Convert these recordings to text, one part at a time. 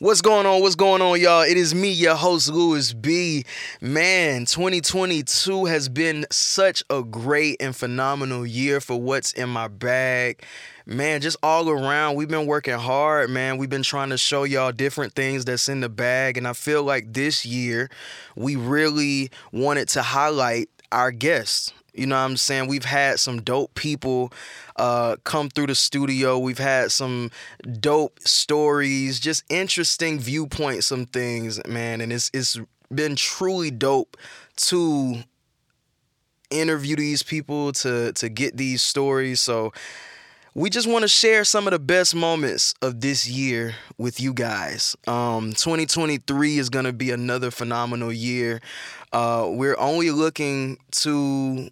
What's going on? What's going on, y'all? It is me, your host, Louis B. Man, 2022 has been such a great and phenomenal year for what's in my bag. Man, just all around, we've been working hard, man. We've been trying to show y'all different things that's in the bag. And I feel like this year, we really wanted to highlight our guests. You know what I'm saying? We've had some dope people uh, come through the studio. We've had some dope stories, just interesting viewpoints, some things, man. And it's it's been truly dope to interview these people to to get these stories. So we just want to share some of the best moments of this year with you guys. Um, 2023 is going to be another phenomenal year. Uh, we're only looking to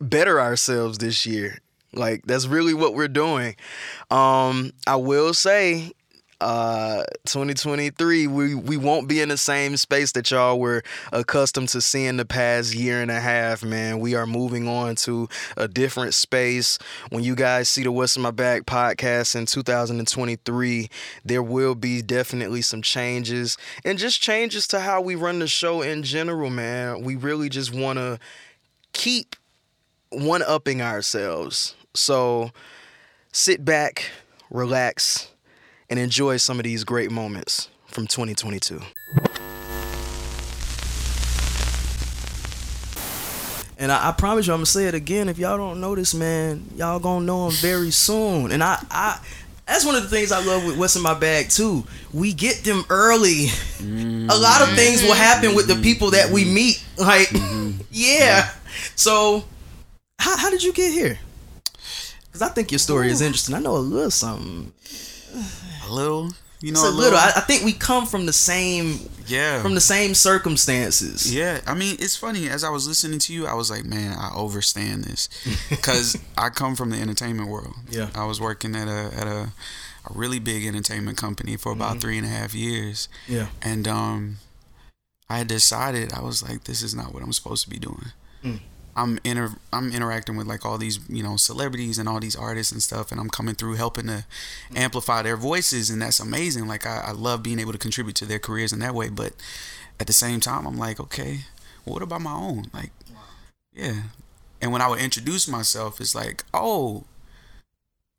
better ourselves this year. Like that's really what we're doing. Um, I will say uh 2023 we we won't be in the same space that y'all were accustomed to seeing the past year and a half man we are moving on to a different space when you guys see the what's in my bag podcast in 2023 there will be definitely some changes and just changes to how we run the show in general man we really just want to keep one upping ourselves. So sit back, relax, and enjoy some of these great moments from 2022. And I, I, promise you, I'm gonna say it again. If y'all don't know this man, y'all gonna know him very soon. And I, I, that's one of the things I love with what's in my bag too. We get them early. Mm-hmm. A lot of things will happen with the people that we meet. Like, mm-hmm. yeah. So how, how did you get here? Because I think your story Ooh. is interesting. I know a little something. A little, you know, a, a, little. little. I, I, think we come from the same. Yeah. From the same circumstances. Yeah, I mean, it's funny. As I was listening to you, I was like, man, I overstand this, because I come from the entertainment world. Yeah. I was working at a at a, a really big entertainment company for about mm-hmm. three and a half years. Yeah. And um, I decided I was like, this is not what I'm supposed to be doing. Mm. I'm inter I'm interacting with like all these you know celebrities and all these artists and stuff, and I'm coming through helping to amplify their voices, and that's amazing. Like I, I love being able to contribute to their careers in that way, but at the same time, I'm like, okay, well, what about my own? Like, yeah. And when I would introduce myself, it's like, oh,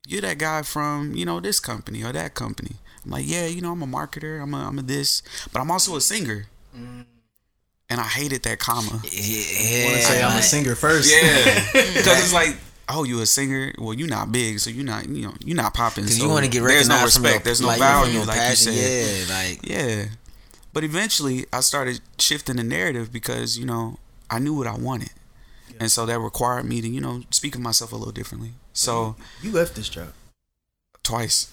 you're that guy from you know this company or that company. I'm like, yeah, you know, I'm a marketer. I'm a I'm a this, but I'm also a singer. Mm and I hated that comma. Yeah, want to say I'm a singer first. Yeah, because it's like, oh, you a singer? Well, you're not big, so you're not you know you're not popping. So you want to get recognized. There's no respect. Your, there's no like, value, like passion. you said. Yeah, like yeah. But eventually, I started shifting the narrative because you know I knew what I wanted, yeah. and so that required me to you know speak of myself a little differently. So you left this job twice.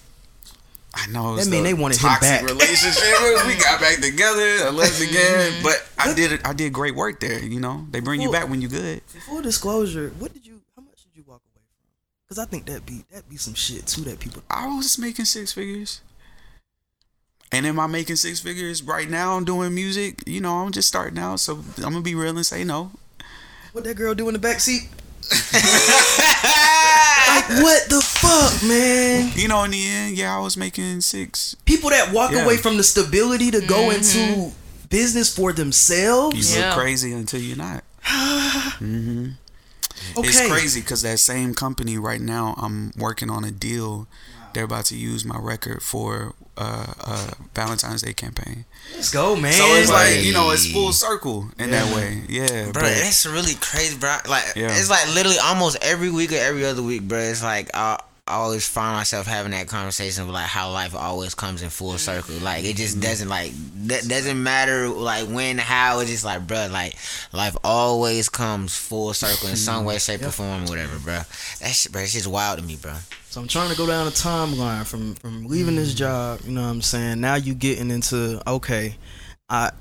I know. That mean they wanted him back. Relationship. we got back together. I left again, mm-hmm. but I did. I did great work there. You know, they bring you back when you're good. Full disclosure, what did you? How much did you walk away from? Because I think that be that be some shit too that people. I was making six figures. And am I making six figures right now? I'm doing music. You know, I'm just starting out, so I'm gonna be real and say no. What that girl do in the back seat? like what the fuck, man? You know, in the end, yeah, I was making six. People that walk yeah. away from the stability to go mm-hmm. into business for themselves. You look crazy until you're not. mm-hmm. Okay. It's crazy because that same company right now, I'm working on a deal. They're about to use my record for uh, uh, Valentine's Day campaign. Let's go, man. So it's like you know, it's full circle in yeah. that way. Yeah, bro. But, that's really crazy, bro. Like yeah. it's like literally almost every week or every other week, bro. It's like I, I always find myself having that conversation of like how life always comes in full circle. Like it just mm-hmm. doesn't like that doesn't matter like when, how. It's just like, bro, like life always comes full circle in some way, shape, or form, or whatever, bro. That's bro. It's just wild to me, bro. So I'm trying to go down a timeline from from leaving this mm. job. You know what I'm saying? Now you getting into okay, I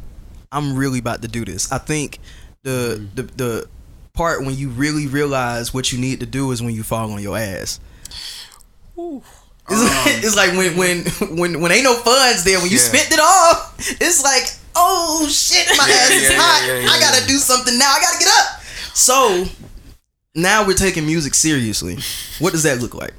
I'm really about to do this. I think the mm. the the part when you really realize what you need to do is when you fall on your ass. Ooh. It's, um, like, it's like when when when when ain't no funds there when you yeah. spent it all. It's like oh shit, my yeah, ass is yeah, hot. I gotta do something now. I gotta get up. So now we're taking music seriously. What does that look like?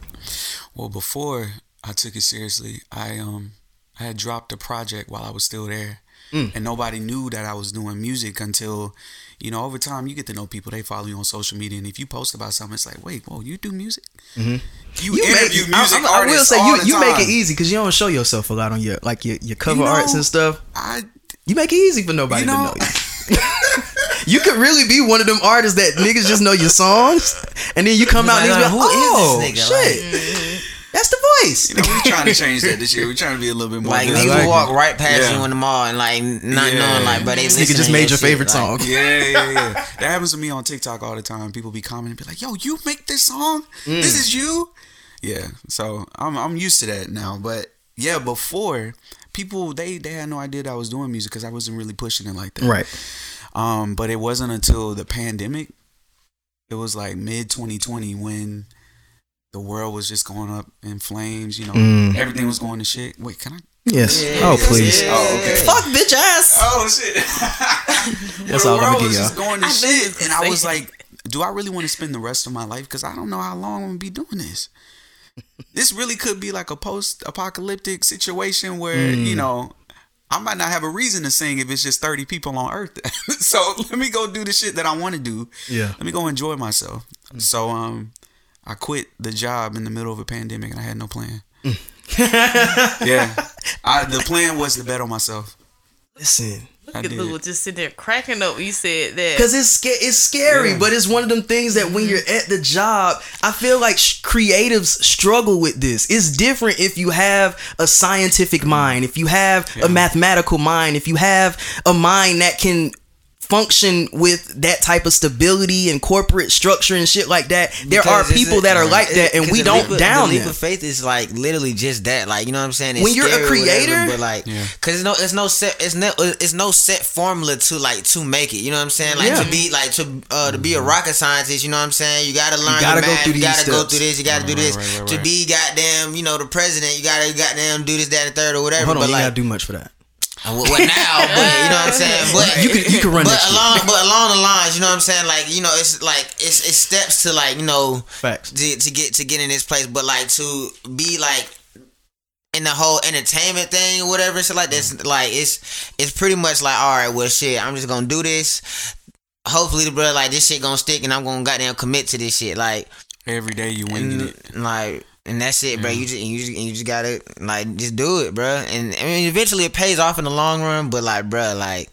Well, before I took it seriously. I um I had dropped a project while I was still there. Mm. And nobody knew that I was doing music until, you know, over time you get to know people. They follow you on social media, and if you post about something, it's like, wait, whoa, you do music? Mm-hmm. You, you interview make, music I, I, I will say you, you make it easy because you don't show yourself a lot on your like your, your cover you know, arts and stuff. I you make it easy for nobody you know, to know you. you could really be one of them artists that niggas just know your songs, and then you come out like, and you're like, oh, shit. Like, that's the voice. You know, we're trying to change that this year. We're trying to be a little bit more. Like niggas like walk right past yeah. you in the mall and like not yeah. knowing like, but they this nigga just made your favorite shit, song. Like, yeah, yeah, yeah. that happens to me on TikTok all the time. People be commenting, and be like, "Yo, you make this song? Mm. This is you." Yeah, so I'm I'm used to that now. But yeah, before people they they had no idea that I was doing music because I wasn't really pushing it like that. Right. Um, but it wasn't until the pandemic. It was like mid 2020 when the world was just going up in flames. You know, mm. everything was going to shit. Wait, can I? Yes. Yeah, oh, please. Yeah. Oh, okay. Fuck bitch ass. Oh shit. That's all I'm gonna get y'all. going to shit, and I was like, do I really want to spend the rest of my life? Because I don't know how long I'm gonna be doing this. this really could be like a post-apocalyptic situation where mm. you know I might not have a reason to sing if it's just 30 people on earth. so let me go do the shit that I want to do. Yeah. Let me go enjoy myself. Mm. So um I quit the job in the middle of a pandemic and I had no plan. Mm. yeah. I, the plan was to bet on myself. Listen. Look at Lou just sitting there cracking up. You said that because it's sca- it's scary, yeah. but it's one of them things that when you're at the job, I feel like sh- creatives struggle with this. It's different if you have a scientific mind, if you have yeah. a mathematical mind, if you have a mind that can function with that type of stability and corporate structure and shit like that. There because are people that are like that, and we don't leap, down the leap them. of faith is like literally just that. Like you know what I'm saying? It's when you're a creator, whatever, but like, because yeah. it's no, it's no set, it's no, it's no set formula to like to make it. You know what I'm saying? Like yeah. to be like to uh to be a rocket scientist. You know what I'm saying? You gotta learn. You gotta go math, through You gotta steps. go through this. You gotta right, do this. Right, right, to be goddamn, you know, the president. You gotta goddamn do this, that, and third, or whatever. Hold on, but you like, gotta do much for that. Uh, well, now, but you know what I'm saying. But you can you can run. But along, but along the lines, you know what I'm saying. Like you know, it's like it's it's steps to like you know, facts to, to get to get in this place. But like to be like in the whole entertainment thing or whatever, so like this, mm-hmm. like it's it's pretty much like all right, well, shit, I'm just gonna do this. Hopefully, the brother like this shit gonna stick, and I'm gonna goddamn commit to this shit. Like every day you win it, like and that's it, bro. You just you just you just gotta like just do it, bro. And I mean, eventually it pays off in the long run. But like, bro, like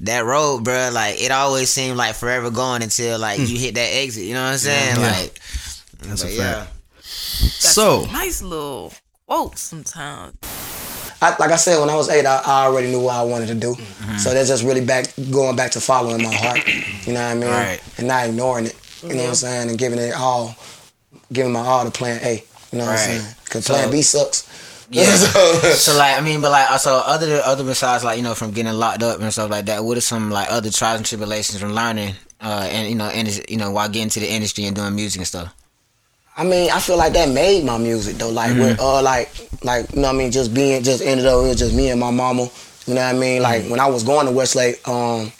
that road, bro, like it always seemed like forever going until like mm. you hit that exit. You know what I'm saying? Yeah. Like, that's a fact. so nice little quote sometimes. I, like I said, when I was eight, I, I, already knew what I wanted to do. Mm-hmm. So that's just really back going back to following my heart. You know what I mean? Right. And not ignoring it. You know what I'm saying? And giving it all, giving my all to Plan A. You know right. what I'm saying? Because so, Plan B sucks. Yeah. so like I mean, but like also other other besides like you know from getting locked up and stuff like that. What are some like other trials and tribulations from learning uh and you know and you know while getting to the industry and doing music and stuff. I mean, I feel like that made my music though. Like mm-hmm. with uh like like you know what I mean, just being just ended up it was just me and my mama. You know what I mean? Like mm-hmm. when I was going to Westlake, um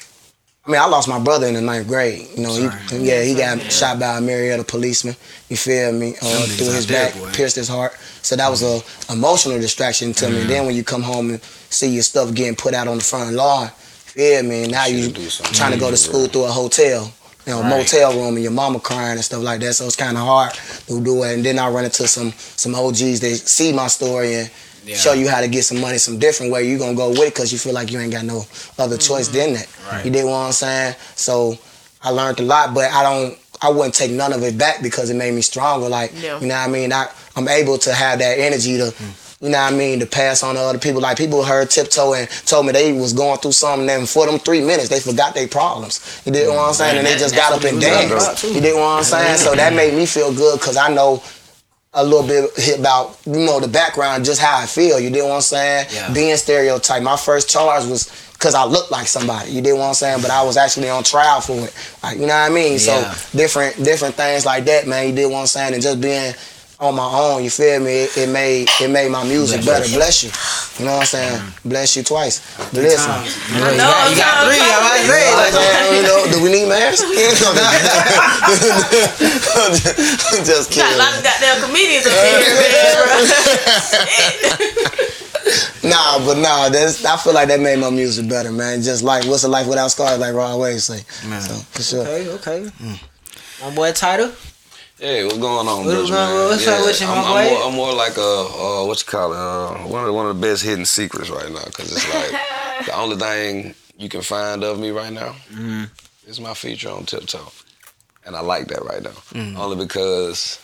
I mean, I lost my brother in the ninth grade. You know, he, yeah, he got yeah. shot by a Marietta policeman. You feel me? Um, through his back, dead, pierced his heart. So that was a emotional distraction to mm-hmm. me. Then when you come home and see your stuff getting put out on the front lawn, feel me? Now you trying to go to school through a hotel. You know, right. motel room and your mama crying and stuff like that. So it's kind of hard to do it. And then I run into some some OGs. They see my story and yeah. show you how to get some money some different way. You're gonna go with it because you feel like you ain't got no other choice mm-hmm. than that. Right. You did what I'm saying? So I learned a lot, but I don't I wouldn't take none of it back because it made me stronger. Like you know what I mean? I I'm able to have that energy to mm. You know what I mean? To pass on to other people. Like people heard tiptoe and told me they was going through something, and for them three minutes they forgot their problems. You did what I'm saying? And they just got up and danced. You did what I'm saying? So that made me feel good because I know a little bit about you know the background, just how I feel. You did what I'm saying? Yeah. Being stereotyped. My first charge was because I looked like somebody. You did what I'm saying? But I was actually on trial for it. Like you know what I mean? Yeah. So different different things like that, man. You did what I'm saying, and just being on my own. You feel me? It, it made it made my music better. Bless you. You know what I'm saying? Bless you twice. Listen. You, know, you, got, you got three. I might say. Like, you know, do we need masks? Just kidding. Got a lot of goddamn comedians up here. nah, but nah, that's I feel like that made my music better, man. Just like what's a life without scars, like Rod Wave say. Man. So for sure. Okay, okay. Mm. My boy Title. Hey, what's going on, what's, man? What's yeah, up with you, I'm, my I'm, more, I'm more like a uh, what you call it, uh, one of the, one of the best hidden secrets right now, cause it's like the only thing you can find of me right now mm-hmm. is my feature on Tiptoe, and I like that right now, mm. only because.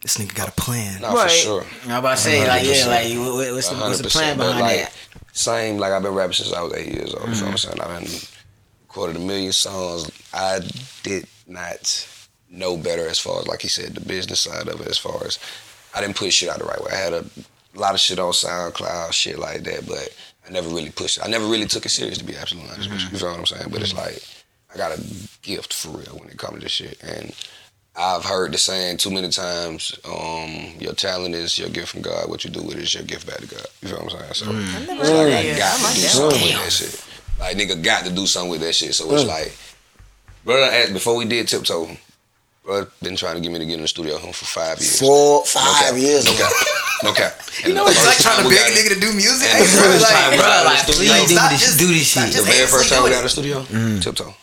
This nigga got a plan. Not right. for sure. I'm about to say, like, yeah, like, what's the, what's the plan behind like, that? Same, like, I've been rapping since I was eight years old. Mm-hmm. So I'm saying I've been recorded a million songs. I did not know better as far as like he said the business side of it as far as I didn't push shit out the right way. I had a lot of shit on SoundCloud, shit like that, but I never really pushed it. I never really took it serious to be absolutely honest mm-hmm. you. feel what I'm saying? But it's mm-hmm. like I got a gift for real when it comes to shit. And I've heard the saying too many times, um, your talent is your gift from God. What you do with it is your gift back to God. You feel what I'm saying? So mm. it's like I got to do something with that shit. Like nigga got to do something with that shit. So it's mm. like, brother, before we did tiptoe, Bro, been trying to get me to get in the studio home for five years. Four, five no years. No cap. No cap. you know, it's like trying to beg a nigga to do music. And the first time, bro, bro, like, please do this, do this shit. The very first time we got in the studio, mm. tiptoe.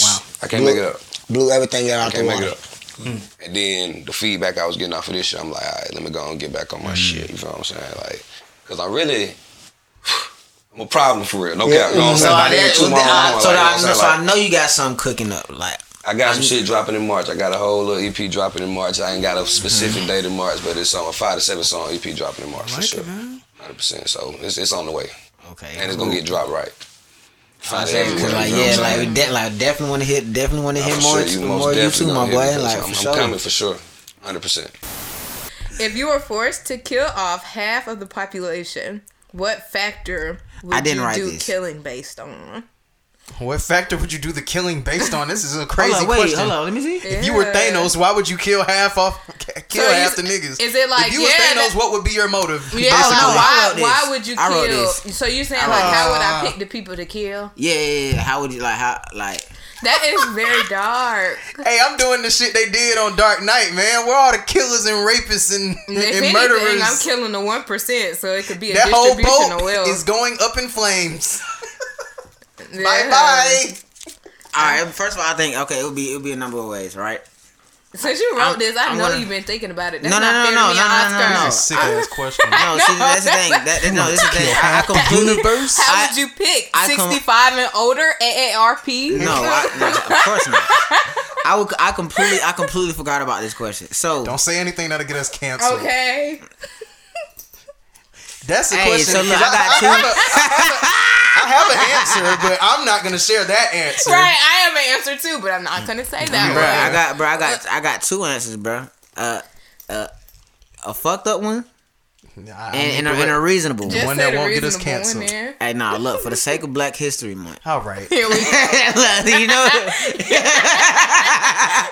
Wow. I can't blew, make it up. Blew everything out I can't make it up. Mm. And then the feedback I was getting off of this shit, I'm like, all right, let me go and get back on my mm. shit. You feel what I'm saying? Like, cause I really. I'm a problem for real. No yeah. cap. You know what I'm saying? So, I, so, I, so I know you got something cooking up. Like, I got some shit dropping in March. I got a whole little EP dropping in March. I ain't got a specific mm-hmm. date in March, but it's on a five to seven song EP dropping in March like for sure. Hundred percent. So it's it's on the way. Okay. And it's gonna get dropped right. Find it everywhere. Like yeah, like, de- like definitely want to hit, definitely want to hit more, sure, you more you too, my boy. Like I'm, for I'm coming for sure, hundred percent. If you were forced to kill off half of the population, what factor would I didn't you write do this. killing based on? What factor would you do the killing based on? This is a crazy hold on, wait, question. Hold on, let me see. If you were Thanos, why would you kill half off, kill So half the niggas? is it like, if you were Thanos, that- what would be your motive? Yeah, no, why, why would you I wrote kill? this. So you saying I like, wrote how would. I pick the people to kill? Yeah, yeah, yeah. How would you like how like? That is very dark. Hey, I'm doing the shit they did on Dark Knight, man. Where all the killers and rapists and, If and anything, murderers? I'm killing the one percent, so it could be a that whole distribution of boat wealth. is going up in flames. Yeah. Bye bye. All right. First of all, I think okay, it would be it would be a number of ways, right? Since you wrote I'm- this, I I'm know gonna- you've been thinking about it. That's No, no, not no, no, no, no, no, no, no. Sick ass question. No, see, that's the thing. That, no, this is the thing. I, I completely. universe. How I- would you pick? I come- 65 and older, AARP? No, I, no, of course not. I would. I completely. I completely forgot about this question. So Don't say anything that'll get us canceled. Okay. That's the Hey, question. so look, 'cause I got I, two- have a, I, have a, I have an answer, but I'm not gonna share that answer. Right, I have an answer too, but I'm not gonna say that bro. I got, bro, I got, I got two answers, bro. Uh, uh, a fucked up one I- I and, and, mean, a, and a reasonable one. Just one that won't get us canceled. there. Hey, nah, look, for the sake of Black History Month, All right. Here we go. you know.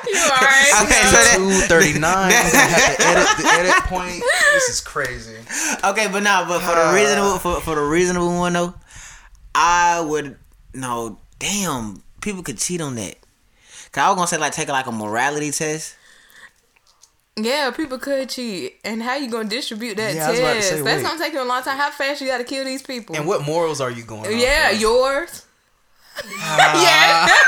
You alright? Okay, so Two thirty nine. have to edit the edit point. This is crazy. okay, but now, but for the uh, reasonable, for, for the reasonable one though, I would no. Damn, people could cheat on that. Cause I was gonna say like take like a morality test. Yeah, people could cheat. And how you gonna distribute that Yeah, I was about to test? say, That's wait. gonna take you a long time. How fast you gotta kill these people? And what morals are you going? off yeah, of? Yours. yeah.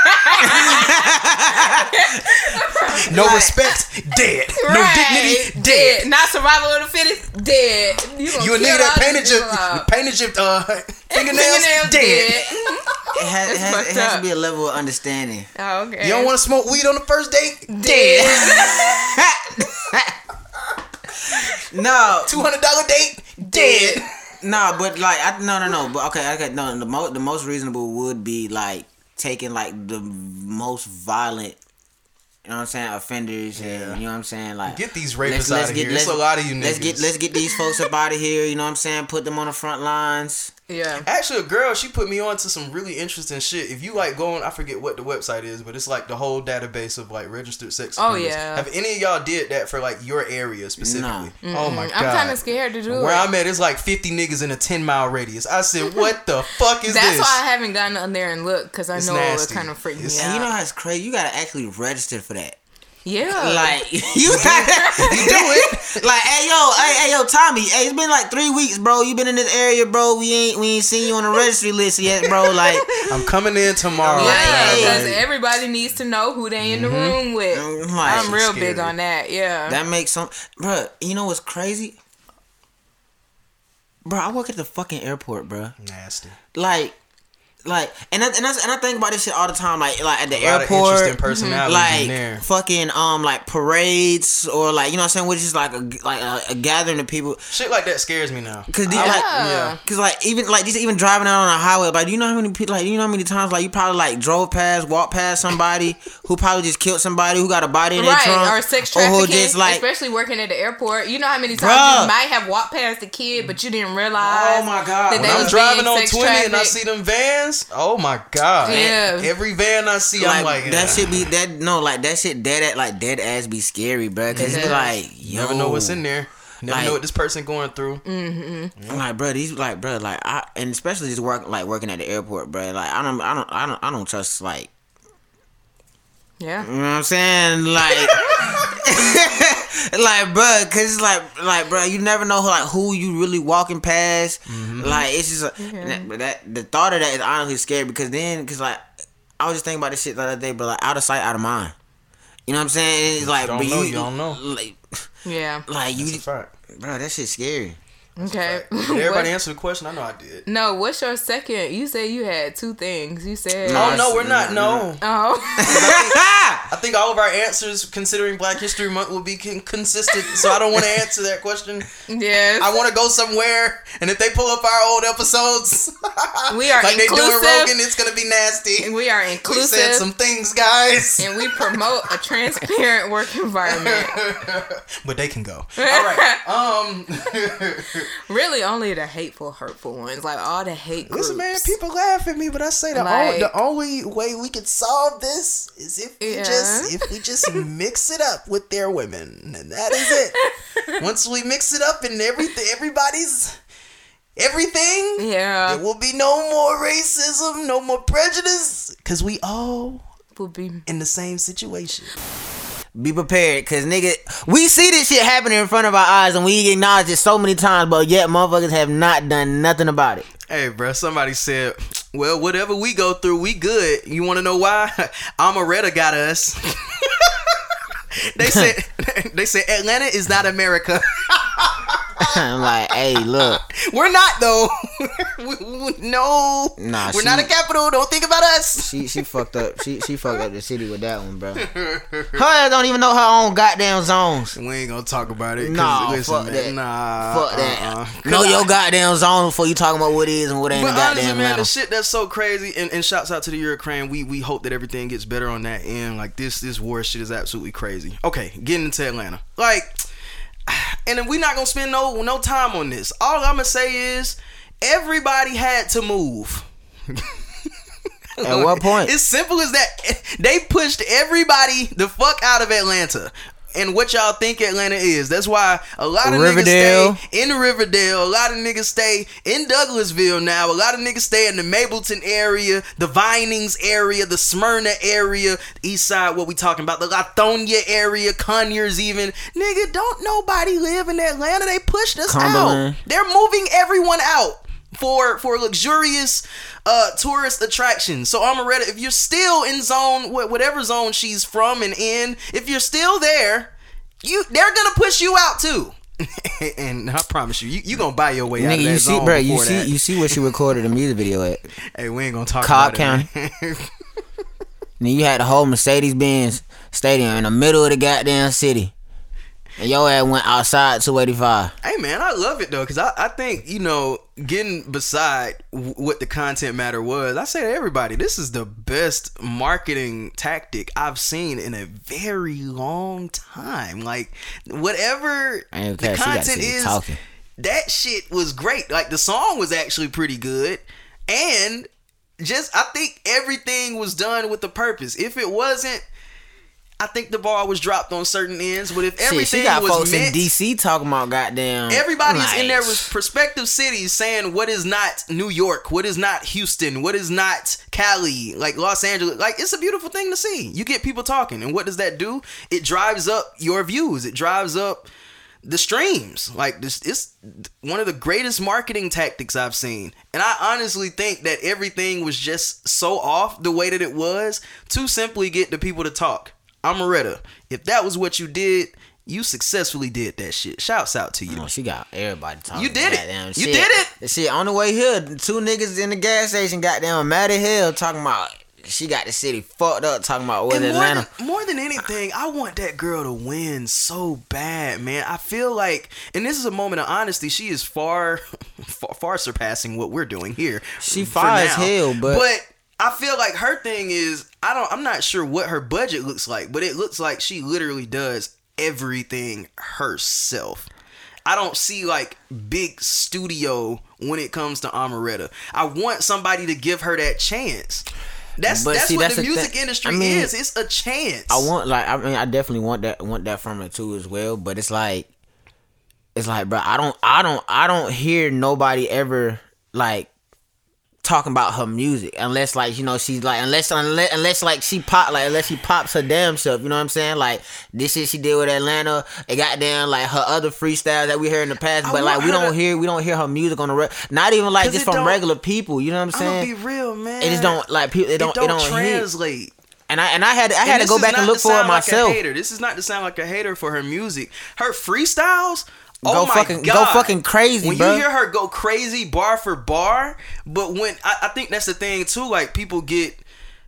No Like- respect, dead. No dignity, dead. Not survival of the fittest, dead. You, gonna You a kill nigga that all painted these your people painted your uh, fingernails, Fingernails dead. It has, it has, it has to be a level of understanding. Oh, okay. You don't want to smoke weed on the first date? dead. No, Two hundred dollar date? Dead. No, but like I no no no, but okay okay no the most the most reasonable would be like taking like the most violent. You know what I'm saying? Offenders, and you know what I'm saying? Like Get these rapists out of here. It's a lot of you Let's get let's get these folks up out of here. You know what I'm saying? Put them on the front lines. Yeah. Actually, a girl, she put me on to some really interesting shit. If you like going, I forget what the website is, but it's like the whole database of like registered sex Oh, offenders. yeah. Have any of y'all did that for like your area specifically? Oh my god. I'm kind of scared to do that. Where it. I'm at, it's like 50 niggas in a 10 mile radius. I said, what the fuck is That's this? why I haven't gotten on there and looked because I It's know nasty. it kind of freak me It's- out. You know how it's crazy? You gotta actually register for that. Yeah. Like you gotta you do it. Like, hey yo, hey, hey yo, Tommy, hey, it's been like three weeks, bro. You been in this area, bro. We ain't we ain't seen you on the registry list yet, bro. Like I'm coming in tomorrow. Yeah, Hey. because everybody needs to know who they in the room with. Mm-hmm. Like, I'm real scary. big on that. Yeah. that makes some bro, you know what's crazy? Bro, I work at the fucking airport, bro. Nasty. Like like and I, and, I, and I think about this shit all the time like like at the A lot of airport interesting personalities like in there. fucking um like parades or like you know what I'm saying which is like a like a, a gathering of people Shit like that scares me now. Cause these, like, yeah. cause like even like just even driving out on a highway, like do you know how many people like do you know how many times like you probably like drove past, walked past somebody who probably just killed somebody who got a body in their Right, trunk, or sex or who trafficking, just like especially working at the airport. You know how many times Bruh. you might have walked past a kid, but you didn't realize. Oh my God. that When they When I'm was driving on sex 20 and I see them vans, oh my god. Yeah. Every van I see, I'm like, like, that "Ah." should be that no like that shit dead at like dead ass be scary, bro. Cause you be Yeah. like You never know what's in there. Never Like- know what this person going through. I'm like, bro, these like, bro, like, I and especially just work like working at the airport, bro. Like, I don't, I don't, I don't, I don't trust like Yeah. You know what I'm saying? Like, like, bro, cause it's like, like, bro, you never know like who you really walking past. Mm-hmm. Like, it's just a, mm-hmm. that, that the thought of that is honestly scary because then, cause like, I was just thinking about this shit the other day, but like, out of sight, out of mind. You know what I'm saying? It's like, don't but know, you don't know. Like, Yeah. like you, That's a fact. bro, that shit's scary. Okay. Did everybody What- answer the question? I know I did. no, what's your second? You said you had two things. You said. Oh no, we're not. No, Oh. I think all of our answers, considering Black History Month, will be con- consistent. So I don't want to answer that question. yes. I want to go somewhere, and if they pull up our old episodes, We are like they doing inclusive. Rogan, it's gonna be nasty. we are inclusive. We inclusive. said some things, guys, and we promote a transparent work environment. but they can go. All right. Um, Really, only the hateful, hurtful ones, like all the hate groups. listen, man. People laugh at me, but I say the, Like- only, the only way we can solve this is if we Yeah. just if we just mix it up with their women, and that is it. Once we mix it up and everything, everybody's everything. Yeah, There will be no more racism, no more prejudice, because we all will be. in the same situation. Be prepared, cause nigga, we see this shit happening in front of our eyes, and we acknowledge it so many times, but yet motherfuckers have not done nothing about it. Hey, bro, somebody said, well, whatever we go through, we good. You want to know why? Omeretta got us. they said, they said Atlanta is not America. I'm like, hey, look, We're not though. No, Nah, we're she- not a capital. Don't think about us. she she fucked up. She she fucked up the city with that one, bro. Her ass don't even know her own goddamn zones. We ain't gonna talk about it. Nah, listen, fuck that. Nah, Fuck that. uh-uh. Know your goddamn zone before you talking about what is and what ain't But honestly, man, matter. the shit that's so crazy, and, and shouts out to the Ukraine. We we hope that everything gets better on that end. Like this this war shit is absolutely crazy. Okay, getting into Atlanta, like, and then we not gonna spend no no time on this. All I'm gonna say is everybody had to move. At what point? It's simple as that. They pushed everybody the fuck out of Atlanta. And what y'all think Atlanta is. That's why a lot of Riverdale. niggas stay in Riverdale. A lot of niggas stay in Douglasville now. A lot of niggas stay in the Mableton area, the Vinings area, the Smyrna area, East Side, what we talking about, the Lithonia area, Conyers even. Nigga, don't nobody live in Atlanta. They pushed us Cumberland. out. They're moving everyone out for for luxurious uh tourist attractions. So Omeretta, if you're still in zone whatever zone she's from and in, if you're still there, you they're gonna push you out too. and I promise you, you you gonna buy your way out of Nigga, that you see, bro, you before see, that. you see where she recorded the music video at. hey, we ain't gonna talk Cobb about it. man. And then you had the whole Mercedes Benz stadium in the middle of the goddamn city. And your ass went outside 285. Hey man, I love it though, cause I, I think you know getting beside w- what the content matter was. I say to everybody, this is the best marketing tactic I've seen in a very long time. Like whatever the care, content is, talking. that shit was great. Like the song was actually pretty good, and just I think everything was done with a purpose. If it wasn't, I think the ball was dropped on certain ends, but if Shit, everything she got was folks meant, in DC talking about goddamn, everybody's nice. in their prospective cities saying what is not New York, what is not Houston, what is not Cali, like Los Angeles. Like it's a beautiful thing to see. You get people talking, and what does that do? It drives up your views. It drives up the streams. Like this, it's one of the greatest marketing tactics I've seen. And I honestly think that everything was just so off the way that it was to simply get the people to talk. Omeretta, if that was what you did, you successfully did that shit. Shouts out to you. Oh, she got everybody talking. You did it. You did it. Shit on the way here, two niggas in the gas station got down mad as hell talking about she got the city fucked up talking about Atlanta. More than, more than anything, I want that girl to win so bad, man. I feel like, and this is a moment of honesty. She is far, far, far surpassing what we're doing here. She far as hell, but but I feel like her thing is I don't I'm not sure what her budget looks like, but it looks like she literally does everything herself. I don't see like big studio when it comes to Omeretta. I want somebody to give her that chance. That's but that's see, what that's the music th- industry I mean, is. It's a chance. I want like I mean I definitely want that want that from her too as well. But it's like it's like bro, I don't I don't I don't hear nobody ever like talking about her music unless like you know she's like unless unless unless like she pop like unless she pops her damn self you know what I'm saying like this shit she did with Atlanta it got down like her other freestyles that we heard in the past I but like we don't to, hear we don't hear her music on the re- not even like just from regular people you know what I'm saying I'm be real man it just don't like people it don't it don't, it don't translate hit. And I and I had I had to go back and look for it myself. Like this is not to sound like a hater for her music. Her freestyles Oh go fucking God. go fucking crazy, when bro. you hear her go crazy bar for bar, but when I, I think that's the thing too, like people get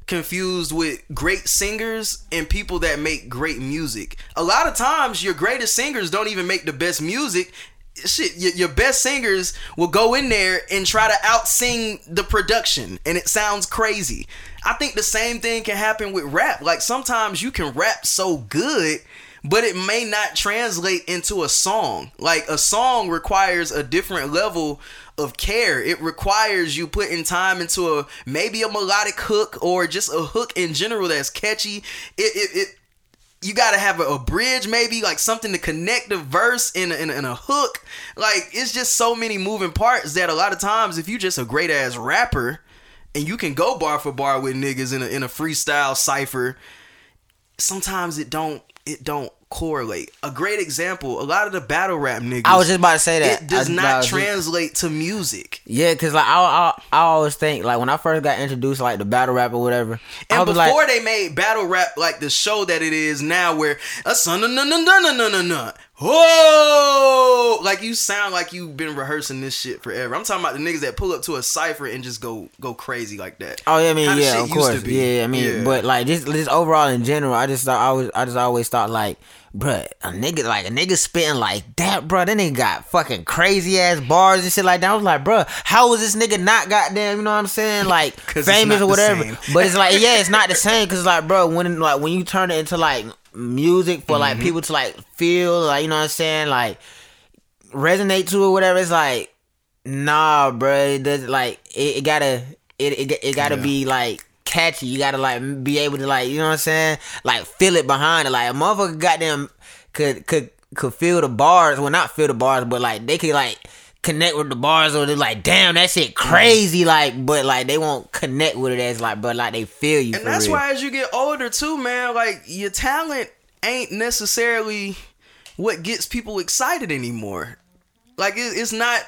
confused with great singers and people that make great music. A lot of times, your greatest singers don't even make the best music. Shit, your, your best singers will go in there and try to out sing the production, and it sounds crazy. I think the same thing can happen with rap. Like sometimes you can rap so good but it may not translate into a song. Like a song requires a different level of care. It requires you putting time into a maybe a melodic hook or just a hook in general that's catchy. It it, it you gotta have a, a, bridge, maybe like something to connect the verse in a, in, in a hook. Like it's just so many moving parts that a lot of times, if you just a great ass rapper and you can go bar for bar with niggas in a in a freestyle cipher, sometimes it don't it don't correlate. A great example, a lot of the battle rap niggas. I was just about to say that it does not translate just, to music. Yeah, cause like I, I, I always think like when I first got introduced like the battle rap or whatever, and before like, they made battle rap like the show that it is now, where a son no no no no no no Whoa! Like you sound like you've been rehearsing this shit forever. I'm talking about the niggas that pull up to a cipher and just go go crazy like that. Oh yeah, I mean yeah, of course, yeah. I mean, yeah. but like just just overall in general, I just thought I was I just always thought like, bruh, a nigga like a nigga spitting like that, bruh. That nigga got fucking crazy ass bars and shit like that. I was like, bruh, how was this nigga not goddamn? You know what I'm saying? Like famous or whatever. But it's like yeah, it's not the same because like, bro, when like when you turn it into like music for like mm-hmm. people to like feel like you know what I'm saying? Like resonate to it whatever it's like nah bro it does like it, it gotta it it, it gotta yeah. be like catchy. You gotta like be able to like you know what I'm saying? Like feel it behind it. Like a motherfucker goddamn could could could feel the bars. Well not feel the bars but like they could like connect with the bars or they're like, damn, that shit mm. crazy, like, but like they won't connect with it as like, but like they feel you. And that's real. why as you get older too, man, like your talent ain't necessarily what gets people excited anymore. Like it, it's not.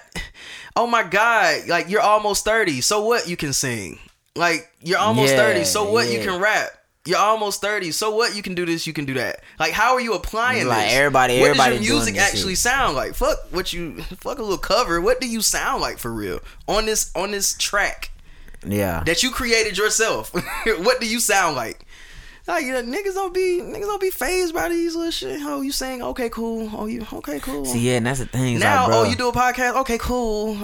Oh my god! Like you're almost thirty. So what? You can sing. Like you're almost yeah, thirty. So what? Yeah. You can rap. You're almost 30. So what? You can do this, you can do that. Like, how are you applying like this? everybody, what everybody. does your music actually shit. sound like? Fuck what you fuck a little cover. What do you sound like for real? On this on this track. Yeah. That you created yourself. what do you sound like? Like you know, niggas don't be niggas don't be phased by these little shit. Oh, you saying okay, cool. Oh, you okay, cool. See, yeah, and that's the thing. Now, like, bro, oh, you do a podcast. Okay, cool.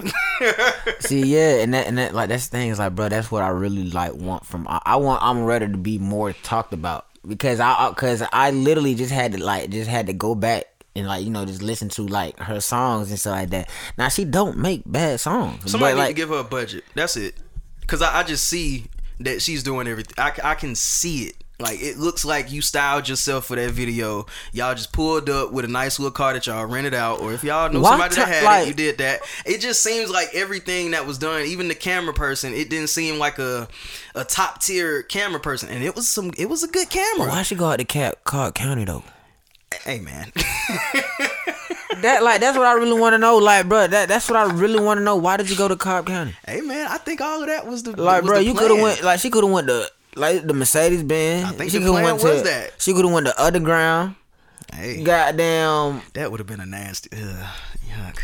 See, yeah, and that and that like that's the thing is like, bro, that's what I really like want from. I, I want I'm ready to be more talked about because I because I literally just had to like just had to go back and like you know just listen to like her songs and stuff like that. Now she don't make bad songs. Somebody but, need like, to give her a budget. That's it. Cause I, I just see that she's doing everything. I, I can see it. Like it looks like you styled yourself for that video. Y'all just pulled up with a nice little car that y'all rented out, or if y'all know Why somebody that had like- it, you did that. It just seems like everything that was done, even the camera person, it didn't seem like a a top tier camera person, and it was some. It was a good camera. why she go out to Cap Cobb County though? Hey man, That like that's what I really want to know. Like, bro, that that's what I really want to know. Why did you go to Cobb County? hey man, I think all of that was the Like, was bro, the you could have went like she could have went to like the Mercedes Benz. I think she the coulda plan went was to, that. She could have went to Underground. Hey, Goddamn, that would have been a nasty. Ugh, yuck.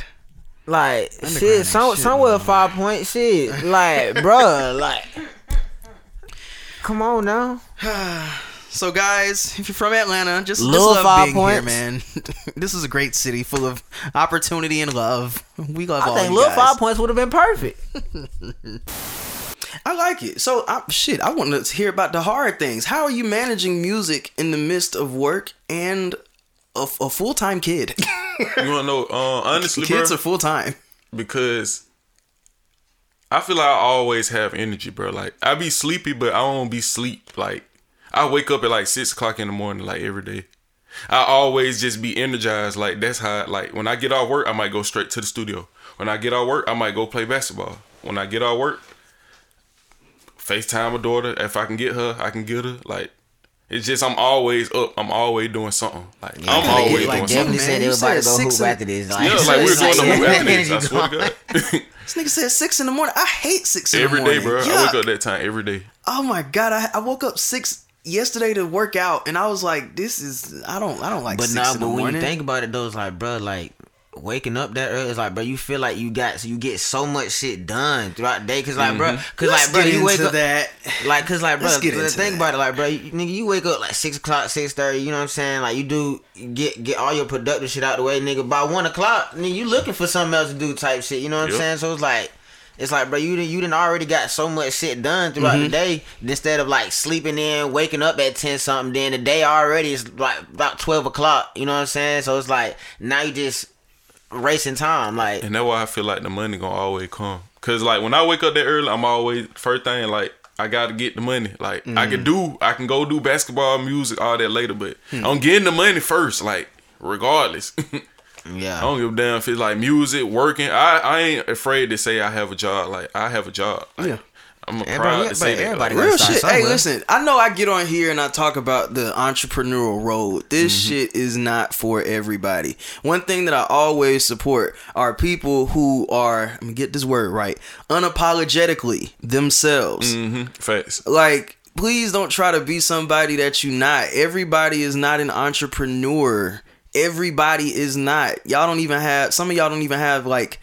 like shit. Some shit, somewhere man. five point shit. Like, bro, like, come on now. So guys, if you're from Atlanta, just, just Lil love Five being here, Points. man. this is a great city full of opportunity and love. We love all I think you little guys. five points would have been perfect. I like it. So I, shit, I want to hear about the hard things. How are you managing music in the midst of work and a, a full time kid? You wanna know? Uh, honestly, bro, Kids are full time. because I feel like I always have energy, bro. Like I be sleepy, but I don't be sleep. Like I wake up at like six o'clock in the morning, like every day. I always just be energized. Like that's how. Like when I get off work, I might go straight to the studio. When I get off work, I might go play basketball. When I get off work, FaceTime my daughter. If I can get her, I can get her. Like it's just I'm always up. I'm always doing something. Like I'm always like doing definitely something. said they You about to said go six hoop after this. Yeah, like we were going to hoop after this. I swear to God. This nigga said six in the morning. I hate six in Every the day, morning. bro. I wake up that time every day. Oh my god, I, I woke up six yesterday to work out, and I was like, "This is I don't I don't like But six nah, in the but when morning." you think about it though, it's like, bro, like waking up that early, it's like, bro, you feel like you got, so you get so much shit done throughout the day, cause like, bro, cause Let's like, bro, get you wake into up, that. like, cause like, bro, Let's get think that. about it, like, bro, you, nigga, you wake up like six o'clock, six thirty, you know what I'm saying? Like, you do get get all your productive shit out the way, nigga. By one o'clock, nigga, you looking for something else to do, type shit, you know what I'm saying? So it's like. It's like, bro, you done, you done already got so much shit done throughout Mm-hmm. the day. Instead of like sleeping in, waking up at ten something, then the day already is like about twelve o'clock. You know what I'm saying? So it's like now you just racing time. Like And that's why I feel like the money gonna always come. Cause like when I wake up that early, I'm always first thing like I gotta get the money. Like I Mm. can do, I can go do basketball, music, all that later, but Hmm. I'm getting the money first. Like regardless, yeah. I don't give a damn if it's like music, working. I I ain't afraid to say I have a job. Like I have a job. Like, Yeah. I'm Everybody- proud to say but that. everybody Real start shit. Hey, listen. I know I get on here and I talk about the entrepreneurial road. This Mm-hmm. shit is not for everybody. One thing that I always support are people who are. Let me get this word right. Unapologetically themselves. mhm, facts. Like, please don't try to be somebody that you not. Everybody is not an entrepreneur. Everybody is not. Y'all don't even have. Some of y'all don't even have like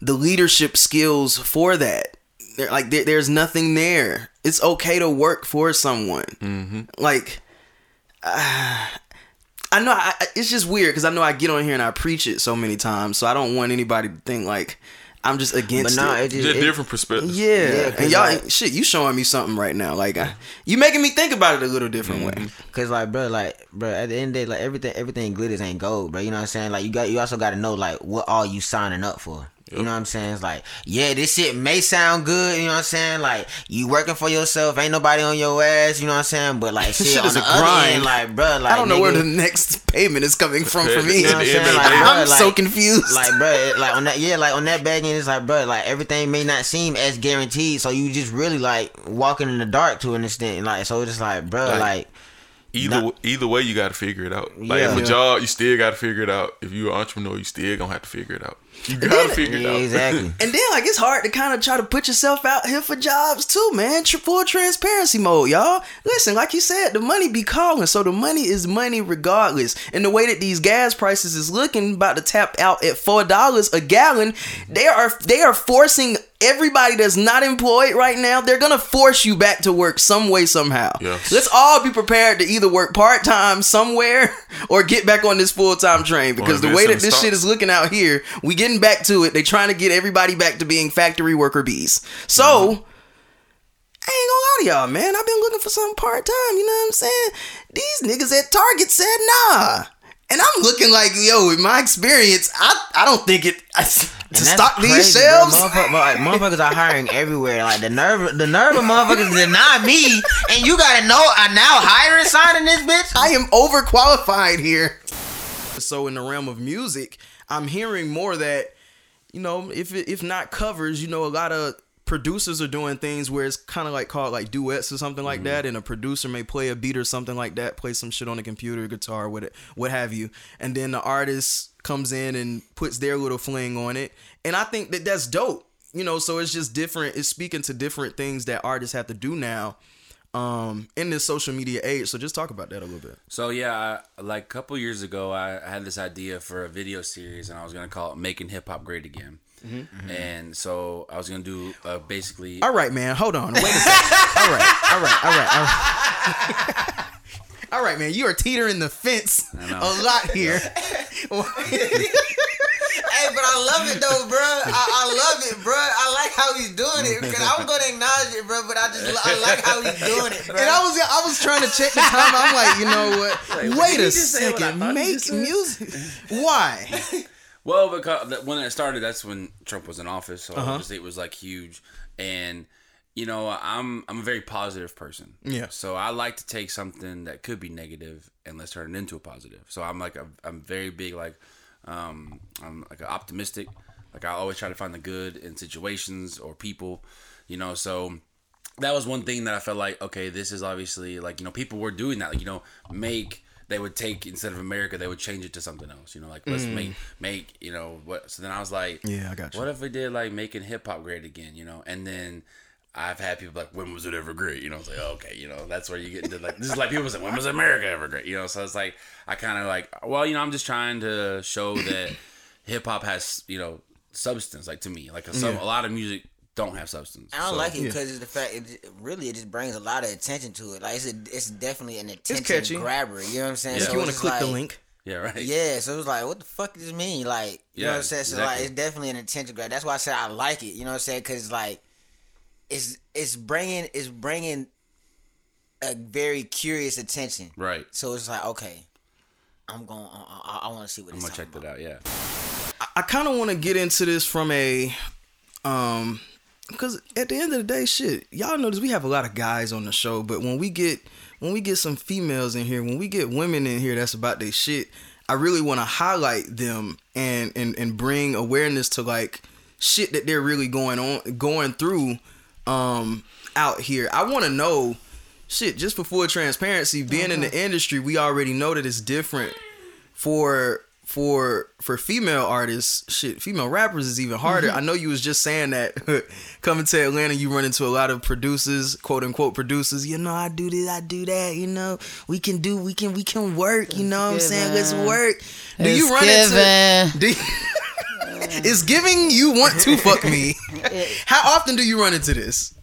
the leadership skills for that. There- Like there, there's nothing there. It's okay to work for someone. Mm-hmm. Like, uh, I know I, I- it's just weird because I know I get on here and I preach it so many times, so I don't want anybody to think like I'm just but against nah, it. it just Just it, different perspectives. Yeah, Yeah, 'cause and y'all, like- shit, you showing me something right now. Like, I, you making me think about it a little different way. Cause like, bro, like, bro, at the end of the day, like everything, everything glitters ain't gold, bro. You know what I'm saying? Like, you got, you also got to know like what all you signing up for. You know what I'm saying? It's like, yeah, this shit may sound good. You know what I'm saying? Like, you working for yourself, ain't nobody on your ass. You know what I'm saying? But like, shit, shit on is the a other grind. end, like, bro, like, I don't know where the next payment is coming from for me. You know what I'm At the end saying? Like, day- bro, I'm so confused. like bro like on that yeah like on that back end it's like bro like everything may not seem as guaranteed so you just really like walking in the dark to an extent like so it's just like bro Like- like Either Not- either way, you got to figure it out. Like Yeah. if a job, you still got to figure it out. If you're an entrepreneur, you still gonna have to figure it out. You got to figure it yeah, out. exactly And then like it's hard to kind of try to put yourself out here for jobs too, man. Tr- Full transparency mode, y'all. Listen, like you said, the money be calling, so the money is money regardless. And the way that these gas prices is looking, about to tap out at four dollars a gallon, they are they are forcing everybody that's not employed right now. They're gonna force you back to work some way somehow. Yes. Let's all be prepared to either work part time somewhere or get back on this full time train because the way that this shit is looking out here, we getting back to it. They trying to get everybody back to being factory worker bees. So Mm-hmm. I ain't gonna lie to y'all, man. I've been looking for something part time. You know what I'm saying? These niggas at Target said nah. And I'm looking like, yo, in my experience, I, I don't think it I, to stock crazy, these shelves. Motherfuckers, like, motherfuckers are hiring everywhere. Like the nerve, the nerve of motherfuckers deny me, and you gotta know I now hiring signing this bitch. I am overqualified here. So in the realm of music, I'm hearing more that, you know, if if not covers, you know, a lot of producers are doing things where it's kind of like called like duets or something like mm-hmm. that and a producer may play a beat or something like that play some shit on the computer guitar what what have you and then the artist comes in and puts their little fling on it and i think that that's dope you know so it's just different it's speaking to different things that artists have to do now um, in this social media age. So just talk about that a little bit. So yeah, I, like a couple years ago, I had this idea for a video series, and I was gonna call it "Making Hip Hop Great Again." Mm-hmm. And so I was gonna do uh, basically. All right, man. Hold on. Wait a second. all right. All right. All right. All right. all right, man. You are teetering the fence a lot here. hey, but I love it though, bro. I, I, love it, bro. I like how he's doing it because I was gonna acknowledge it, bro. But I just I like how he's doing it, bro. And I was I was trying to check the time. I'm like, you know what? Wait, Wait a second. Make music. Why? Well, because when it started, that's when Trump was in office, so uh-huh. obviously it was like huge. And you know, I'm I'm a very positive person. Yeah. So I like to take something that could be negative and let's turn it into a positive. So I'm like a, I'm very big like um I'm like an optimistic. Like I always try to find the good in situations or people, you know. So that was one thing that I felt like okay, this is obviously like you know people were doing that, like you know make they would take instead of America, they would change it to something else. You know, like let's mm. make make you know what. So then I was like, yeah, I got you. What if we did like making hip hop great again? You know, and then. I've had people like, when was it ever great? You know, it's like, oh, okay, you know, that's where you get into like, this is like people say, when was America ever great? You know, so it's like, I kind of like, well, you know, I'm just trying to show that hip hop has, you know, substance, like to me, like a, some, yeah. a lot of music don't have substance. I don't so, like it because yeah. the fact it really it just brings a lot of attention to it. Like it's a, it's definitely an attention grabber. You know what I'm saying? Yeah. So if you want to click like, the link. Yeah, right. Yeah, so it was like, what the fuck does this mean? Like, you yeah, know what I'm saying? So exactly. like, it's definitely an attention grab. That's why I said I like it. You know what I'm saying? Because like, it's it's bringing it's bringing a very curious attention. Right. So it's like, okay, I'm going. I, I want to see what. I'm gonna check about. that out. Yeah. I, I kind of want to get into this from a um because at the end of the day, shit, y'all notice we have a lot of guys on the show, but when we get when we get some females in here, when we get women in here that's about their shit, I really want to highlight them and and and bring awareness to like shit that they're really going on going through um out here. I want to know shit just for full transparency, being in the industry, we already know that it's different for for for female artists, shit, female rappers is even harder. Mm-hmm. I know you was just saying that coming to Atlanta, you run into a lot of producers, quote unquote producers. You know, I do this, I do that. You know, we can do, we can, we can work. You know what I'm saying? Let's work. Do it's you run given. into? Do you, it's giving you want to fuck me. How often do you run into this?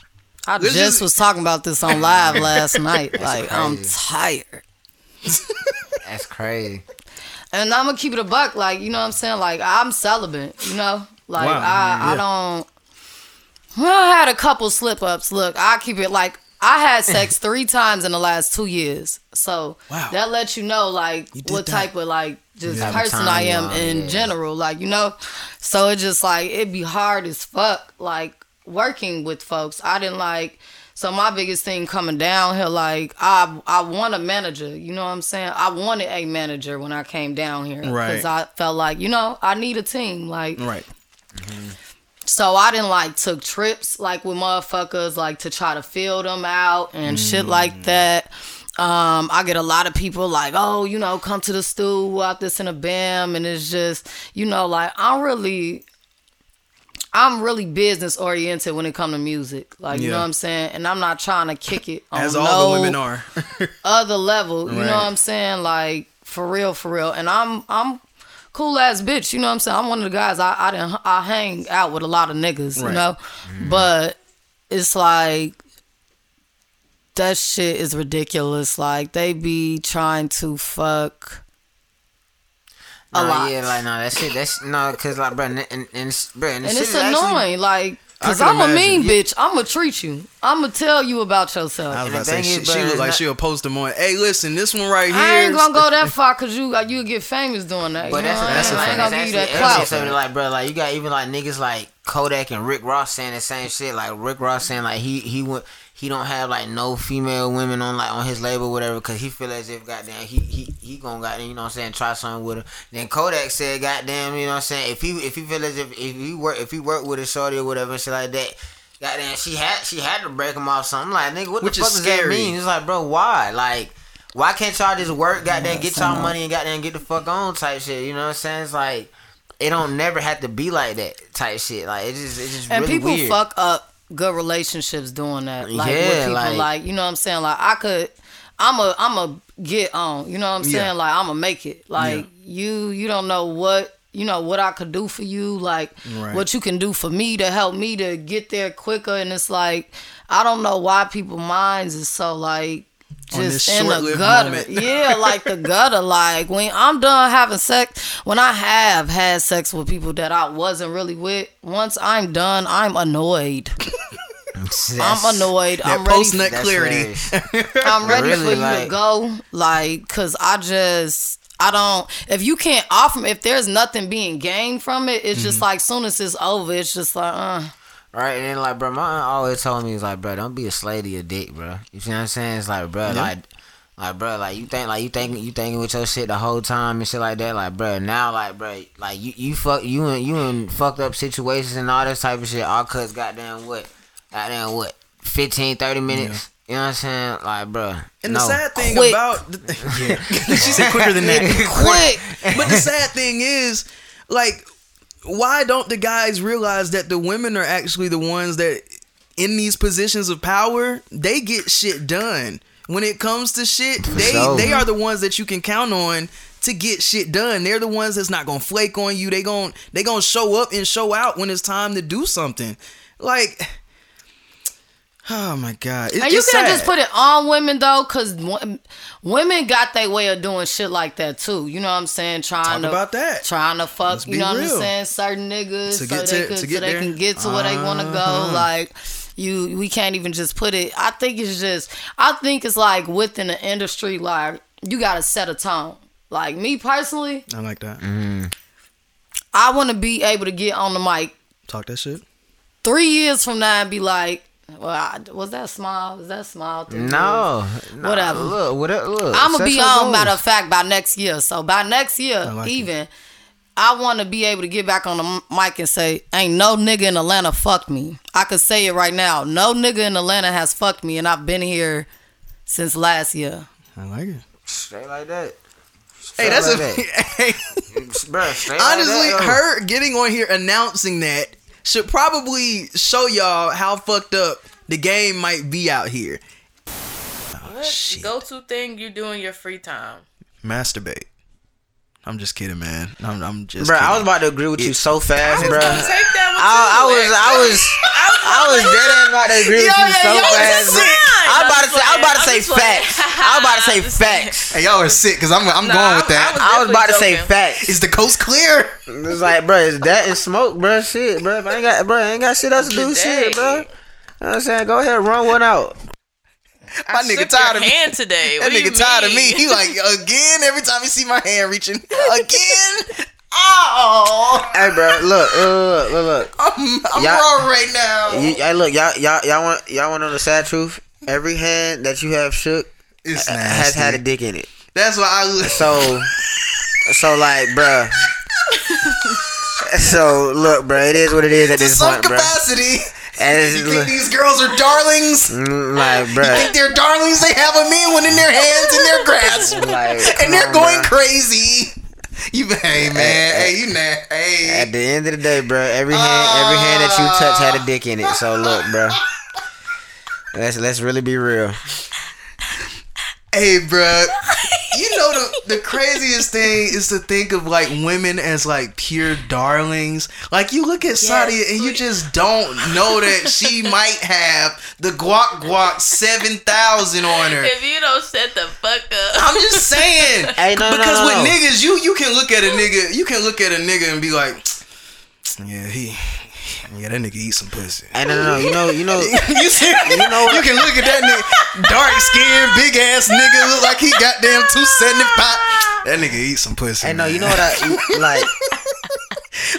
I this just is, was talking about this on live last night. Like crazy. I'm tired. That's crazy. And I'm gonna keep it a buck, like you know what I'm saying. Like I'm celibate, you know. Like wow. I, yeah. I don't. Well, I had a couple slip ups. Look, I keep it like I had sex three times in the last two years. So wow. that lets you know like you what that. type of like just yeah. person I am in yeah. general. Like, you know? So it just like it'd be hard as fuck, like working with folks. I didn't like so my biggest thing coming down here, like I I want a manager. You know what I'm saying? I wanted a manager when I came down here right? Because I felt like you know I need a team, like right. Mm-hmm. So I didn't like took trips like with motherfuckers like to try to fill them out and mm. shit like that. Um, I get a lot of people like, oh, you know, come to the stool out this in a bam, and it's just, you know, like I'm really I'm really business oriented when it comes to music. Like yeah. you know what I'm saying? And I'm not trying to kick it on As all no the women are. other level. You right. know what I'm saying? Like for real, for real. And I'm I'm cool ass bitch, you know what I'm saying? I'm one of the guys I I didn't I hang out with a lot of niggas, right. you know? Mm. But it's like that shit is ridiculous. Like they be trying to fuck a nah, lot. Yeah, like no, that shit. That's no, cause like, bro, and and, and bro, and, and it's annoying. Actually, like Cause I'm imagine. a mean bitch. I'm gonna treat you. I'm gonna tell you about yourself. I was about to say she, she look like she'll post them on. Hey, listen, this one right here. I ain't gonna go that far because you you get famous doing that. But that's, that's, that's, I ain't gonna give you that clout. Something like, bro, like you got even like niggas like Kodak and Rick Ross saying the same shit. Like Rick Ross saying like he he went he don't have like no female women on like on his label whatever because he feel as if goddamn he he he gonna goddamn you know what I'm saying try something with her. Then Kodak said goddamn you know what I'm saying if he if he feel as if if he work if he work with a shorty or whatever and shit like that. Goddamn, she had she had to break him off something like nigga. What Which the fuck does scary. that mean? It's like, bro, why? Like, why can't y'all just work? Goddamn, get y'all money and goddamn get the fuck on type shit. You know what I'm saying? It's like it don't never have to be like that type shit. Like it just it just and really people weird. fuck up good relationships doing that. Like yeah, with people like, like, you know what I'm saying? Like I could I'm a I'm a get on, you know what I'm saying? Yeah. Like I'm a make it. Like yeah. you you don't know what you know what I could do for you, like right. what you can do for me to help me to get there quicker. And it's like I don't know why people minds is so like just in the gutter. Yeah, like the gutter. Like when I'm done having sex, when I have had sex with people that I wasn't really with, once I'm done, I'm annoyed. I'm annoyed. I'm ready. Post nut clarity. I'm ready really, for you like, to go. Like, cause I just. I don't. If you can't offer, if there's nothing being gained from it, it's mm-hmm. just like soon as it's over, it's just like, uh. Right, and then like, bro, my aunt always told me, "Is like, bro, don't be a slave to your dick, bro." You see what I'm saying? It's like, bro, yeah. like, like, bro, like you think, like you think, you thinking with your shit the whole time and shit like that, like, bro. Now, like, bro, like you, you fuck, you and you in fucked up situations and all this type of shit. All cause goddamn what, goddamn what, 15, 30 minutes. Yeah. You know what I'm saying? Like, bro. And no. the sad thing Quick. about, the, yeah, she said quicker than that. Quick. But the sad thing is, like, why don't the guys realize that the women are actually the ones that in these positions of power they get shit done. When it comes to shit they so, they are the ones that you can count on to get shit done. They're the ones that's not gonna flake on you. They gon' they gonna show up and show out when it's time to do something. Like Oh my god! It, and you can't just put it on women though, because women got their way of doing shit like that too. You know what I'm saying? Trying Talk to about that. Trying to fuck. You know real. what I'm saying? Certain niggas to so they, could, so they can get to where uh-huh. they want to go. Like you, we can't even just put it. I think it's just. I think it's like within the industry, like you got to set a tone. Like me personally, I like that. Mm. I want to be able to get on the mic, talk that shit. Three years from now, and be like well, I, was that small? Was that small? No, no, whatever. Look, whatever. Look, I'm gonna be on. Matter of fact, by next year. So by next year, like even. It. I want to be able to get back on the mic and say, "Ain't no nigga in Atlanta fucked me." I could say it right now. No nigga in Atlanta has fucked me, and I've been here since last year. I like it. Straight like that. Straight hey, that's like a. That. hey, Bruh, honestly, like that, her getting on here announcing that should probably show y'all how fucked up the game might be out here. what go to thing you do in your free time? Masturbate. I'm just kidding, man. I'm, I'm just. Bro, I was about to agree with it, you so fast, bro. I, I, was, I was, I was dead about to agree yo, with you so fast. I was about to say, I was about to say facts. I was about to say facts. Hey, y'all are sick because I'm, I'm nah, going with that. I was, I was about joking. to say facts. Is the coast clear? It's like, bro, is that and smoke, bro? Shit, bro. If I ain't got, bro, I ain't got shit else to do. Shit, bro. You know what I'm saying? Go ahead, run one out. My I nigga tired of me. Hand today. What that nigga tired of me. He like again every time he see my hand reaching again. Oh, hey, bro, look, uh, look, look, look. I'm, I'm raw right now. You, hey, look, y'all, y'all, y'all want, y'all want to know the sad truth? Every hand that you have shook it's has had a dick in it. That's why I. So, so like, bruh. so look, bro, it is what it is at this some point, capacity. Bro. And you think these girls are darlings? Like, bro. You think they're darlings? They have a man one in their hands and their grasp, like, and they're on, going bro. crazy. You, hey man, hey, you nah, hey. At the end of the day, bro, every hand, uh, every hand that you touch had a dick in it. So look, bro, let's let's really be real. Hey, bro. You know the the craziest thing is to think of like women as like pure darlings. Like you look at yes, Sadia and you just don't know that she might have the guac guac seven thousand on her. If you don't set the fuck up, I'm just saying. hey, no, because no, no, with niggas, you you can look at a nigga, you can look at a nigga and be like, yeah, he Yeah, that nigga eat some pussy. Hey, no, no, no. You know, you know, you see, you know, you can look at that nigga, dark skin, big ass nigga, look like he goddamn two seventy five. That nigga eat some pussy. Hey, no, you know what I like.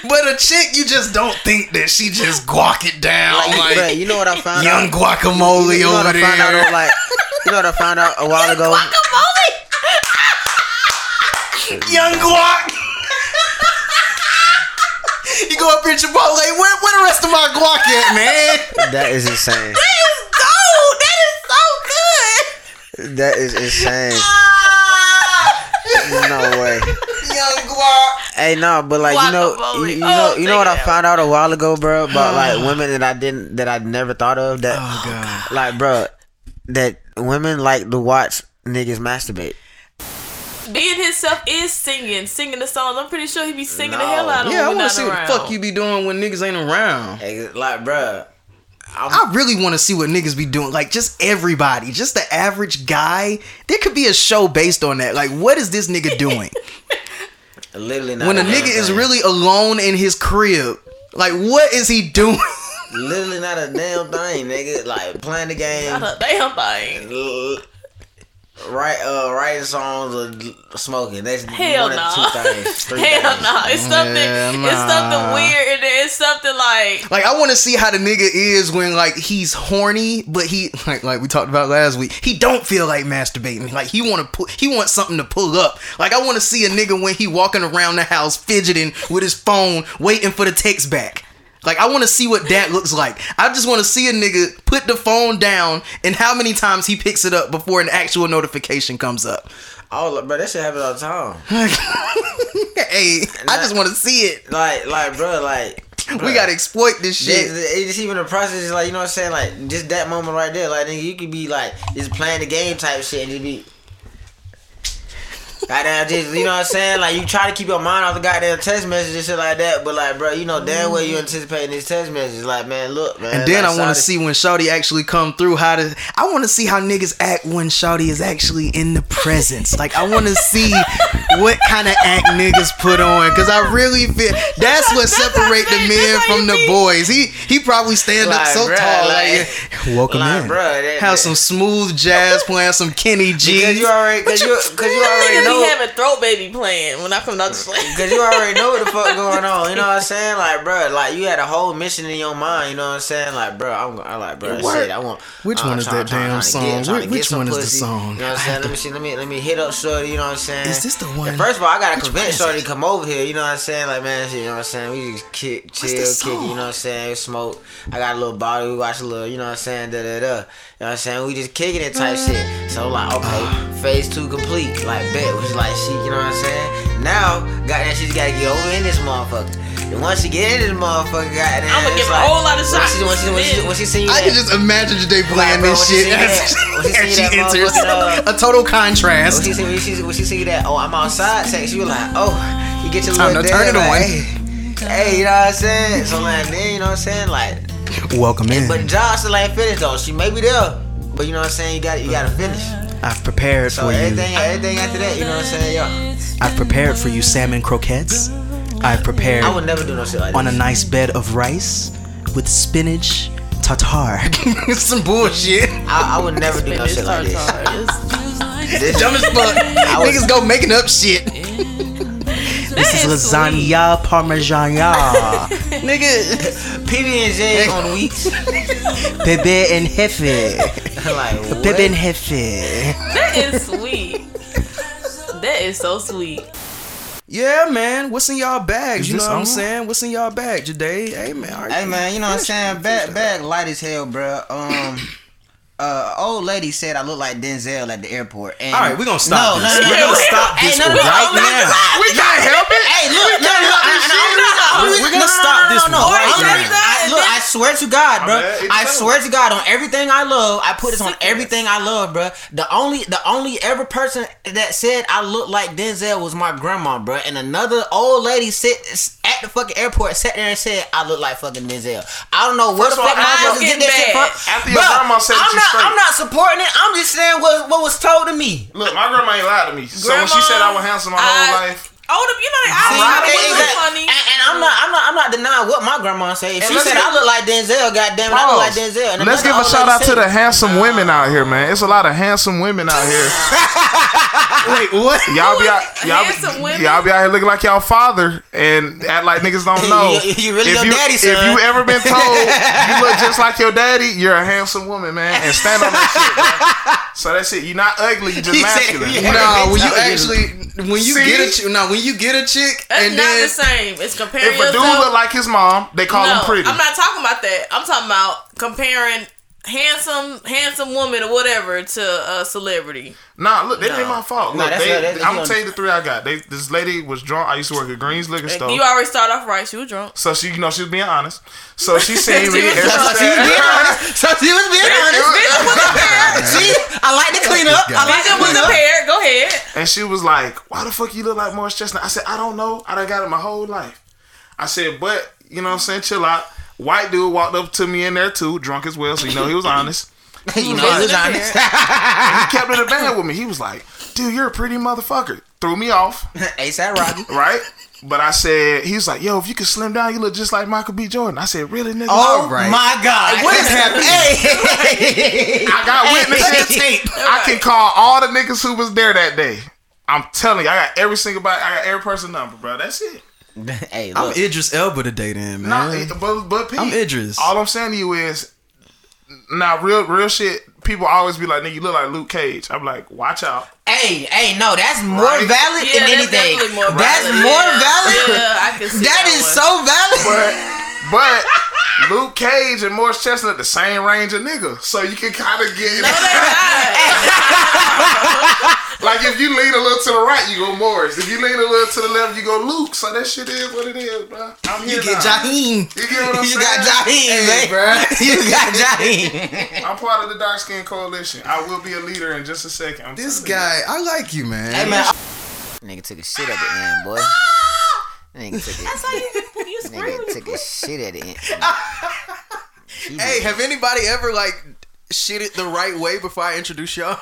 But a chick, you just don't think that she just guac it down like, like bruh, you know what I found young out? guacamole you know over what I found there. out, like, you know what I found out a while ago? young guac. You go up here Chipotle, where, where the rest of my guac at, man? That is insane. That is gold. That is so good. That is insane. Ah. No way. Young guac. Hey, no, but like you know, you, you oh, know, you know what I Oh, found out a while ago, bro, about like women that I didn't, that I never thought of. That, Oh god. like, bro, that women like to watch niggas masturbate. Being himself is singing, singing the songs. I'm pretty sure he be singing the hell out of Yeah, I them. want to see what the fuck you be doing when niggas ain't around. Hey, like, bro, I really want to see what niggas be doing. Like, just everybody, just the average guy. There could be a show based on that. Like, what is this nigga doing? literally not. when a damn nigga is really alone in his crib, like, what is he doing? literally not a damn thing, nigga. Like playing the game, Not a damn thing. L- write, uh, writing songs or smoking. That's Hell one no. of two things. Three Hell things. no. It's something. Yeah, It's nah. something weird, and it's something like. Like, I want to see how the nigga is when, like, he's horny, but he, like, like we talked about last week, he don't feel like masturbating. Like, he want to put, he wants something to pull up. Like, I want to see a nigga when he walking around the house fidgeting with his phone, waiting for the text back. Like, I want to see what that looks like. I just want to see a nigga put the phone down and how many times he picks it up before an actual notification comes up. Oh, bro, that shit happen all the time. hey, I just want to see it. Like, like, bro, like. We gotta exploit this shit. It's even the process is like you know what I'm saying like just that moment right there like nigga, you could be like just playing the game type shit and just be goddamn just you know what I'm saying like you try to keep your mind off the goddamn text messages and shit like that but like bro you know damn well you mm. anticipating these text messages like man look man And then like, I want to see when Shawty actually come through. How to? I want to see how niggas act when Shawty is actually in the presence. Like I want to see what kind of act niggas put on. Cause I really feel that's what separate the men from the boys. He he probably stand up so bruh, tall. like- Like, welcome like, in. bruh, that- Have that- some smooth jazz playing some Kenny G. because you already cause you, cause you already Niggas know be having throat baby playing when I come out the sleep. Cause you already know what the fuck going on, you know what I'm saying? Like, bro, like you had a whole mission in your mind, you know what I'm saying? Like, bro, I'm, I'm like, bro, What? shit, I want. Which I'm one is trying- that trying- damn trying song? get- Which- which some one is the song? You know what I'm saying? Let me see, let me let me hit up Shorty, you know what I'm saying? Is this the one? And first of all, I gotta Which convince is Shorty to come over here, you know what I'm saying? Like, man, shit, you know what I'm saying? We just kick, chill, kick, you know what I'm saying? Smoke. I got a little bottle, we watch a little, you know what I'm saying? Da da da. You know what I'm saying? We just kicking it type shit. So like, okay, Ah. phase two complete. Like bet, which is like she, you know what I'm saying? Now, goddamn, she's gotta get over in this motherfucker. And once she get in this motherfucker, goddamn, I'ma it's give like, a whole lot of when shots. she- When she, when she, when she see you, I that- can just imagine they playing bro, this shit see as, that- she as see she that enters. motherfucking, uh, a total When contrast. she see when she when she see that, oh, I'm outside text, you like, oh, you get your Time little to turn dad, it like, on. Hey, hey, you know what I'm saying? So like, then you know what I'm saying? Like, Welcome in. but the job still ain't finished though. She may be there, but you know what I'm saying? You got you got to finish. I've prepared So for you. everything everything after that, you know what I'm saying? Yeah, I've prepared for you salmon croquettes. I've prepared I would never do no shit like on a nice bed of rice with spinach tartar. Some bullshit. I, I would never do no shit like this. This Dumb as fuck. I was- Niggas go making up shit. this is is lasagna parmesan. Nigga, PB and J on weeks. bebe and jefe. like what? Bebe and jefe. That is sweet. That is so sweet. Yeah, man. What's in y'all bags? You know what I'm saying? What's in y'all bag today? Hey, man. Hey you- man, you know what I'm saying? Bag bag light as hell, bro. Um. Uh, old lady said I look like Denzel at the airport. And All right, we're gonna stop No, this. no, no, we're no, gonna no. stop Hey, this no, no, no, right now. We can't help it. Hey, look, no, no, I, I, I'm not. We're- we're gonna no, no, stop this no, no. right now. look, I swear to God, bro. I swear to God, on everything I love, I put this on everything I love, bro. The only, the only ever person that said I look like Denzel was my grandma, bro. And another old lady sit at the fucking airport, sat there and said I look like fucking Denzel. I don't know where First the fuck I'm get getting that shit mad. from. After your grandma said I'm not. I'm not supporting it. I'm just saying what what was told to me. Look, my grandma ain't lied to me. So when she said I was handsome my whole life, Oh, older, you know, they I See, exactly. funny. And, and, I'm not, I'm not, I'm not denying what my grandma said. If she said I look like Denzel, goddamn it, I look like Denzel. And let's give a shout out to the handsome women out here, man. It's a lot of handsome women out here. Wait, what? Y'all be out, y'all be, y'all be out here looking like y'all father and act like niggas don't know. you, you really if your you, daddy, son. If you ever been told you look just like your daddy, you're a handsome woman, man, and stand on that shit. Man. So that's it. You're not ugly. You're just masculine. No, when you actually when you See? get a chick, no, when you get a chick That's and not then the same. It's comparing If a dude yourself. look like his mom, they call no, him pretty. I'm not talking about that. I'm talking about comparing handsome, handsome woman or whatever to a celebrity. Nah, look, that ain't my fault. Look, that's they, right, that's- I'm gonna tell you the three I got. They, this lady was drunk. I used to work at Green's Liquor Store. You already start off right. She was drunk. So she, you know, she was being honest. So she seen She me. was and She was being honest. So she was being honest. Bitch was a pair. See, I like to clean up. I like to Bitch was clean up. Pair. Go ahead. And she was like, "Why the fuck you look like Morris Chestnut?" I said, "I don't know. I done got it my whole life." I said, "But you know, what I'm saying, chill out." White dude walked up to me in there too, drunk as well, so you know he was honest. You know, he was honest. he kept it a band with me. He was like, "Dude, you're a pretty motherfucker." Threw me off. ASAP Rocky. Right? But I said, he was like, yo, if you could slim down, you look just like Michael B. Jordan. I said, really, nigga? Oh my God! What is happening? Hey, I got Hey, witnesses. play tape. I can call all the niggas who was there that day. I'm telling you, I got every single body, I got every person number, bro. That's it. hey, I'm Idris Elba today, then man. Nah, but but Pete, I'm Idris. All I'm saying to you is, now real real shit. People always be like, "Nigga, you look like Luke Cage." I'm like, watch out. Hey, hey, no, that's more Right. valid Yeah, than that's anything. definitely more that's valid. more Yeah. valid. Yeah, I can see That that is one. so valid. But but Luke Cage and Morris Chestnut the same range of nigga, so you can kind of get. no, like if you lean a little to the right, you go Morris. If you lean a little to the left, you go Luke. So that shit is what it is, bro. I'm here You get now. Jaheim. You get what I'm You saying? got Jaheim, Hey, man. bruh. You got Jaheim. I'm part of the dark skin coalition. I will be a leader in just a second. I'm This telling guy, I like you, man. Hey man, nigga took a shit at the end, boy. Nigga took a, That's how you, you scream. nigga took a shit at the end. Hey, have anybody ever like shit it the right way before I introduce y'all?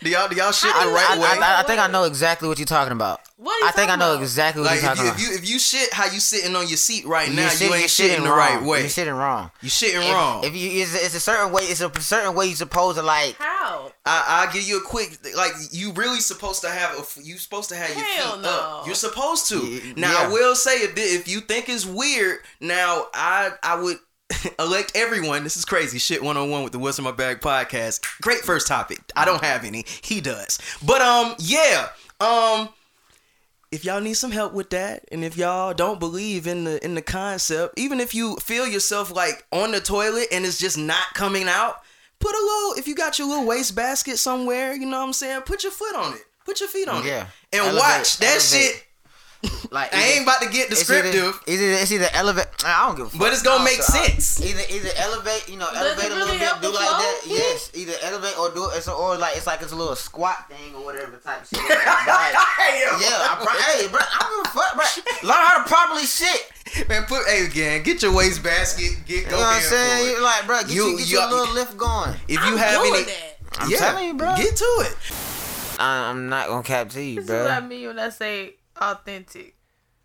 Do y'all do y'all shit the right I, way? I, I think I know exactly what you're talking about. What are you I think I know about? exactly what like you're if talking you, about. if you if you shit how you sitting on your seat right You're now, shit- you ain't you're shitting the wrong. right way. You're shitting wrong. You shitting If- wrong. If you, it's, it's a certain way. It's a certain way you're supposed to like. How? I, I'll give you a quick like you really supposed to have a f- you supposed to have your feet no. up. You're supposed to. Y- now I will say if if you think it's weird, now I I would elect everyone. This is crazy shit one on one with the What's in My Bag podcast. Great first topic. I don't have any. He does. But um yeah um. If y'all need some help with that, and if y'all don't believe in the in the concept, even if you feel yourself like on the toilet and it's just not coming out, put a little. If you got your little waste basket somewhere, you know what I'm saying. Put your foot on it. Put your feet on Yeah. it, and Elevate- watch that elevate. shit. Like I ain't about to get descriptive, it's either, it's either elevate. I don't give a fuck. but it's gonna I make don't- I- uh, sense. Either either elevate, you know, Does elevate it a really little bit, do like flow? that. Yes, either elevate or do it, it's or like it's like it's a little squat thing or whatever type of shit. Like, yeah, I, pro- hey, bro, I don't give a fuck, bro. Learn how to properly shit. Man, put hey again. Get your waste basket. Get You go know what I'm saying? for it. You like, bro, get You- you, get you- your little lift going. If you I'm have doing any, that. I'm yeah, telling you, bro. get to it. I, I'm not gonna cap to you, This is what I mean when I say authentic.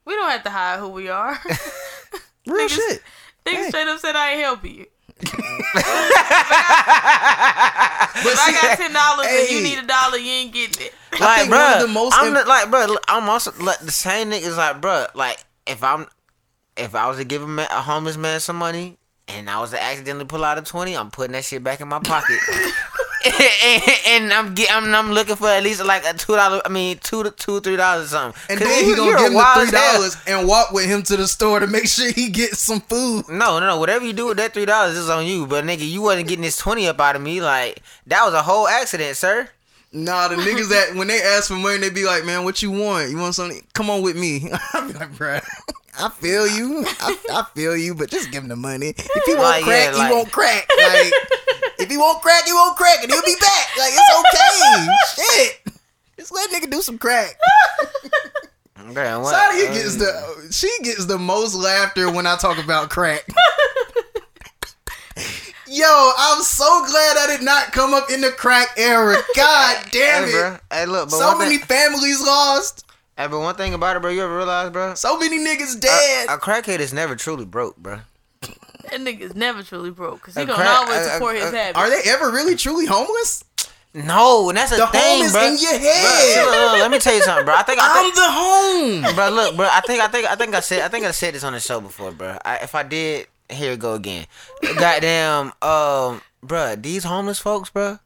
We don't have to hide who we are. Real Niggas- shit. Niggas Hey. straight up said I ain't help you. But If I got ten dollars and you need a dollar, you ain't getting it. Like, think bro, the most I'm im- the- like, bro, I'm also like the same niggas. Like, bro, like if I'm, if I was to give a, man, a homeless man some money and I was to accidentally pull out a twenty, I'm putting that shit back in my pocket. and, I'm get, I'm, I'm looking for at least like a two dollar. I mean, two to two three dollars or something. And then you- he gonna give him the three dollars and walk with him to the store to make sure he gets some food. No, no, no. Whatever you do with that three dollars is on you. But nigga, you wasn't getting this twenty up out of me. Like that was a whole accident, sir. Nah, the niggas that when they ask for money, they be like, "Man, what you want? You want something? Come on with me." I be like, "Bruh, I feel you. I, I feel you, but just give him the money. If he won't Like, yeah, crack, like- he won't crack. Like, he won't crack, he won't crack, and he'll be back. Like, it's okay. Shit, just let nigga do some crack." Okay, what? Sadia uh, gets the she gets the most laughter when I talk about crack. Yo, I'm so glad I did not come up in the crack era. God damn Hey, it. bro. Hey, look, but so many thing, families lost. Hey, but one thing about it, bro, you ever realize, bro? So many niggas dead. A, a crackhead is never truly broke, bro. That nigga's never truly broke because he gonna crack- always a- a- support his a- habits. Are they ever really truly homeless? No, and that's a The thing, home is bro. in your Bruh, head. look, look, let me tell you something, bro. I think I I'm the home. bro. Look, bro. I think I think I think I said I think I said this on the show before, bro. I, if I did, here it go again. Goddamn, um, bro. These homeless folks, bro.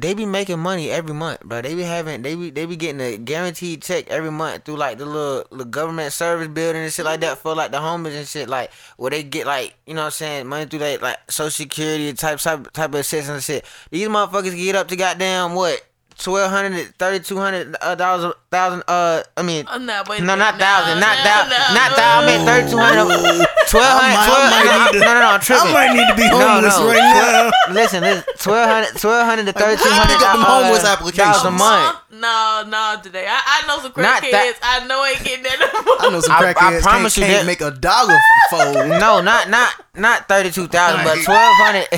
They be making money every month, bro. They be having, they be, they be getting a guaranteed check every month through like the little, little government service building and shit like that mm-hmm. for like the homeless and shit, like where they get like, you know what I'm saying, money through that like social security type type type of assistance and shit. These motherfuckers get up to goddamn what twelve hundred, thirty two hundred uh, dollars, thousand. Uh, I mean, Uh, nah, wait a no, minute. not Nah, thousand, not nah, thousand, nah, not no. thousand. I mean thirty two hundred. Twelve I might- I might hundred. need to- No, no, no, I'm tripping. I might need to be No, homeless no. right now. Listen, listen, twelve hundred, twelve hundred to Like, thirty two hundred. pick up them homeless applications. a month. No, no, today. I, I know some Not crackheads. that- I know ain't getting that no more. I know some I- I crackheads promise can't, you can't that- make a dollar fold. No, not not not thirty two thousand, but Like- 1200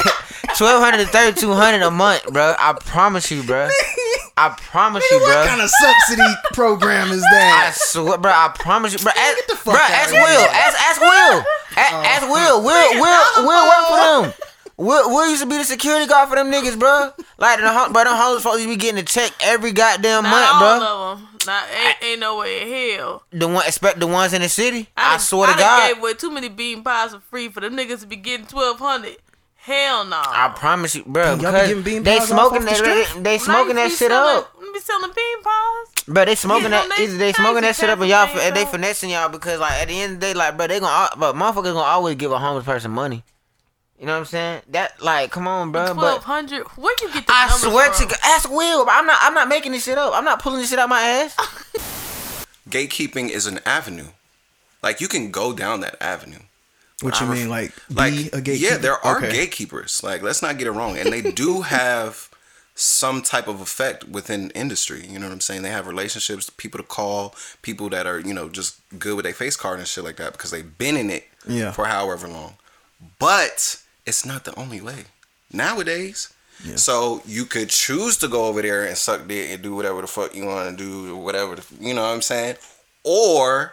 1200 to thirty two hundred a month, bro. I promise you, bro. I promise you, bro. What kind of subsidy program is that? I that? swear, bro. I promise you, bro. Ask, the fuck bro, out ask of here. Will. Ask, ask Will. Ask, oh. ask Will. Will. Will. Will work for them. Will, Will used to be the security guard for them niggas, bro. Like, the, ho- bro, them homeless folks used to be getting a check every goddamn Not month, all bro. of them. Not, ain't, ain't no way in hell. The one, expect the ones in the city. I, done- swear to I done God. gave away too many bean pies for free for them niggas to be getting twelve hundred. Hell no. I promise you, bro. Y'all be Because getting bean they pies smoking off the that, strip? they smoking Like, that be shit selling, up. Be selling bean pies. Bro, they smoking You that. they- they smoking that shit up, and y'all, crazy, and they finessing y'all because like at the end of the day, like bro, they gonna, uh, but motherfuckers gonna always give a homeless person money. You know what I'm saying? That like, come on, bro. Twelve But hundred. Where you get the I swear from? to God, ask Will. I'm not. I'm not making this shit up. I'm not pulling this shit out my ass. Gatekeeping is an avenue. Like you can go down that avenue. What you ref- mean, like, like be a gatekeeper? yeah, there are Okay. gatekeepers. Like let's not get it wrong, and they do have some type of effect within industry. You know what I'm saying? They have relationships, people to call, people that are you know just good with their face card and shit like that because they've been in it Yeah. for however long. But it's not the only way nowadays. So you could choose to go over there and suck dick and do whatever the fuck you want to do, or whatever the, you know what I'm saying, or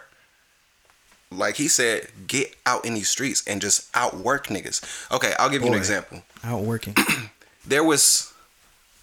like he said, get out in these streets and just outwork niggas. Okay, I'll give you an example. Out working. There was,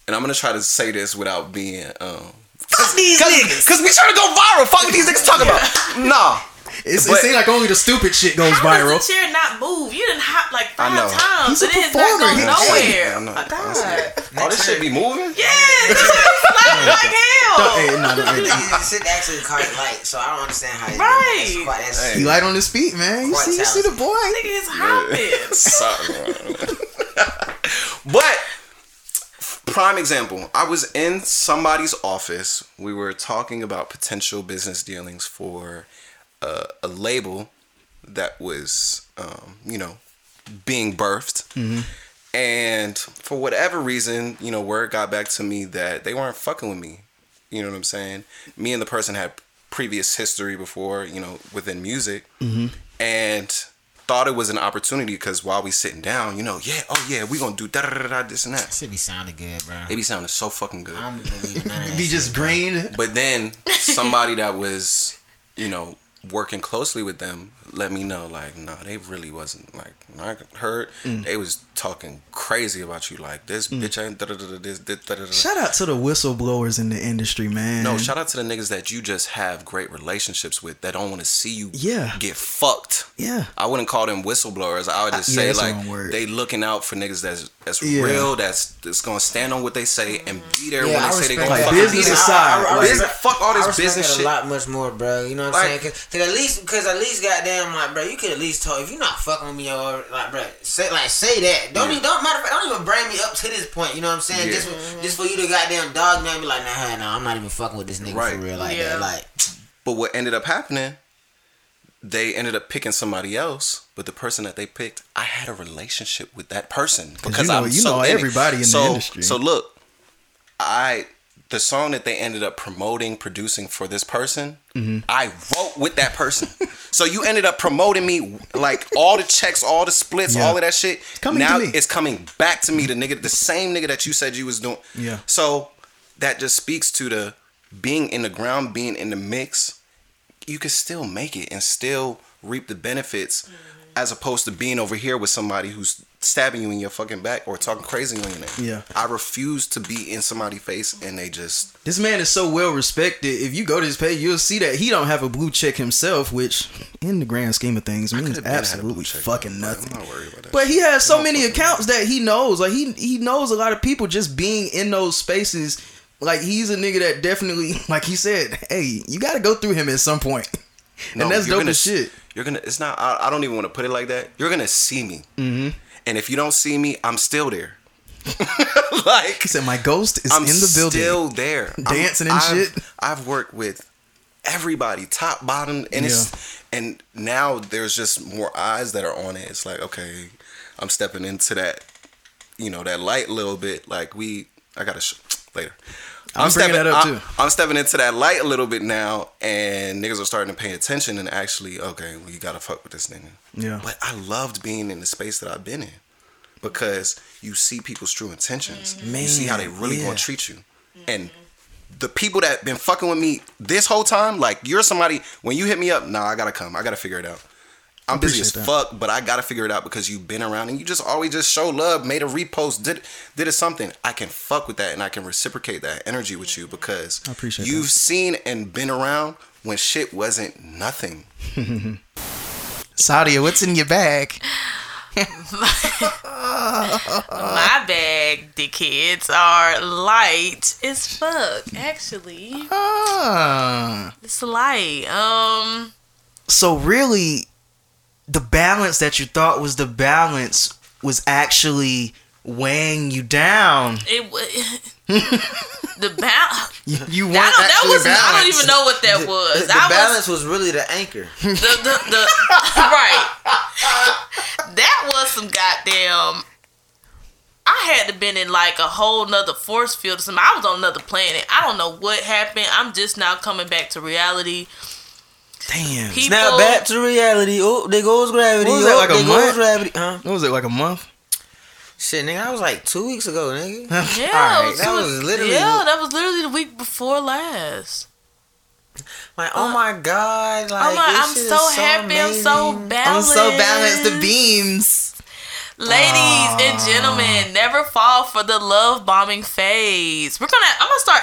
and I'm gonna try to say this without being, um, Fuck these niggas. cause we trying to go viral. Fuck what these niggas talking about. Nah, It's, But- it seems like only the stupid shit goes How viral. does the chair not move? You didn't hop like I five know. times. He's a it is performer. not going nowhere. Yeah, I'm not- My God. oh, this shit be moving. Yeah, this shit flying like hell. Hey, no, no, hey, It's actually quite light, so I don't understand how. Right. That's he light on his feet, man. You see, you see the boy. Nigga is hopping. Sorry. but prime example, I was in somebody's office. We were talking about potential business dealings for uh, a label that was, um, you know, being birthed. And for whatever reason, you know, word got back to me that they weren't fucking with me. You know what I'm saying? Me and the person had previous history before, you know, within music, and thought it was an opportunity because while we sitting down, you know, yeah, oh yeah, we gonna do da da da da this and that. Should be sounding good, bro. They be sounding so fucking good. I don't believe none of that. Be just green. But then somebody that was, you know, working closely with them let me know like, no, they really wasn't like. I heard mm. they was talking crazy about you like this mm. bitch ain't da da da da this da da da. da. Shout out to the whistleblowers in the industry, man. No, shout out to the niggas that you just have great relationships with that don't want to see you Yeah. get fucked. Yeah. I wouldn't call them whistleblowers. I would just yeah, say that's the like wrong they looking out for niggas that's that's Yeah. real, that's that's gonna stand on what they say and be there Yeah, when I they say they respect gonna that. fucking Business aside, I, I, I like- respect, fuck all this I business shit. a lot much more, bro. You know what I'm Like- saying? Cause, 'cause at least, cause at least, goddamn, like, bro, you could at least talk. If you're not fucking with me or like, bro, say like say that. Don't even don't matter. fact, Don't even bring me up to this point. You know what I'm saying? Yeah. Just for, just for you to goddamn dog me and be like, nah, nah, I'm not even fucking with this nigga Right. for real like Yeah. that. Like, But what ended up happening, they ended up picking somebody else. But the person that they picked, I had a relationship with that person because you know- I'm you so know in everybody in the so, industry. So look, I the song that they ended up promoting, producing for this person, Mm-hmm. I wrote with that person. so you ended up promoting me like all the checks, all the splits, Yeah. all of that shit. coming to now me. it's coming back to me. The nigga, the same nigga that you said you was doing. Yeah. So that just speaks to the being in the ground, being in the mix, you can still make it and still reap the benefits mm-hmm. As opposed to being over here with somebody who's stabbing you in your fucking back or talking crazy on your name. Yeah. I refuse to be in somebody's face and they just This man is so well respected. If you go to his page, you'll see that he don't have a blue check himself, which in the grand scheme of things means absolutely fucking nothing. I'm not worried about that. But he has so many accounts that he knows. Like he he knows a lot of people just being in those spaces. Like he's a nigga that definitely like he said, hey, you gotta go through him at some point. And that's dope gonna, as shit. You're gonna it's not I, I, don't even want to put it like that. You're gonna see me. Mm-hmm and if you don't see me, I'm still there. like he said, my ghost is I'm in the building, still there, dancing I'm, and I've, shit. I've worked with everybody, top, bottom, and yeah. it's and now there's just more eyes that are on it. It's like okay, I'm stepping into that, you know, that light a little bit. Like we, I gotta sh- later. I'm, I'm stepping that up I'm, too. I'm stepping into that light a little bit now, and niggas are starting to pay attention and actually, okay, well, you gotta fuck with this nigga. Yeah. But I loved being in the space that I've been in because you see people's true intentions. Man, you mm-hmm. see how they really yeah. gonna treat you, and the people that been fucking with me this whole time, like you're somebody. When you hit me up, nah, I gotta come. I gotta figure it out. I'm busy as that. fuck, but I gotta figure it out because you've been around and you just always just show love, made a repost, did did it something. I can fuck with that and I can reciprocate that energy with you because I appreciate you've that. seen and been around when shit wasn't nothing. Sadia, what's in your bag? My bag, the kids are light as fuck. Actually, uh, it's light. Um. So really, the balance that you thought was the balance was actually weighing you down. It was the balance. You, you weren't that, that was balanced. I don't even know what that was. The, the balance was, was, really the anchor. The, the, the right. That was some goddamn. I had to been in like a whole nother force field or something. I was on another planet. I don't know what happened. I'm just now coming back to reality. Damn. People, Snap back to reality. Oh, there goes gravity. What was oh, like a month? Gravity. Huh? What was it, like a month? Shit, nigga, that was like two weeks ago, nigga. yeah, right, was that was literally. Yeah, that was literally the week before last. Like, oh uh, my god! Like, oh my, I'm so, so happy. Amazing. I'm so balanced. I'm so balanced. The beams. Ladies Aww. and gentlemen, never fall for the love bombing phase. We're gonna. I'm gonna start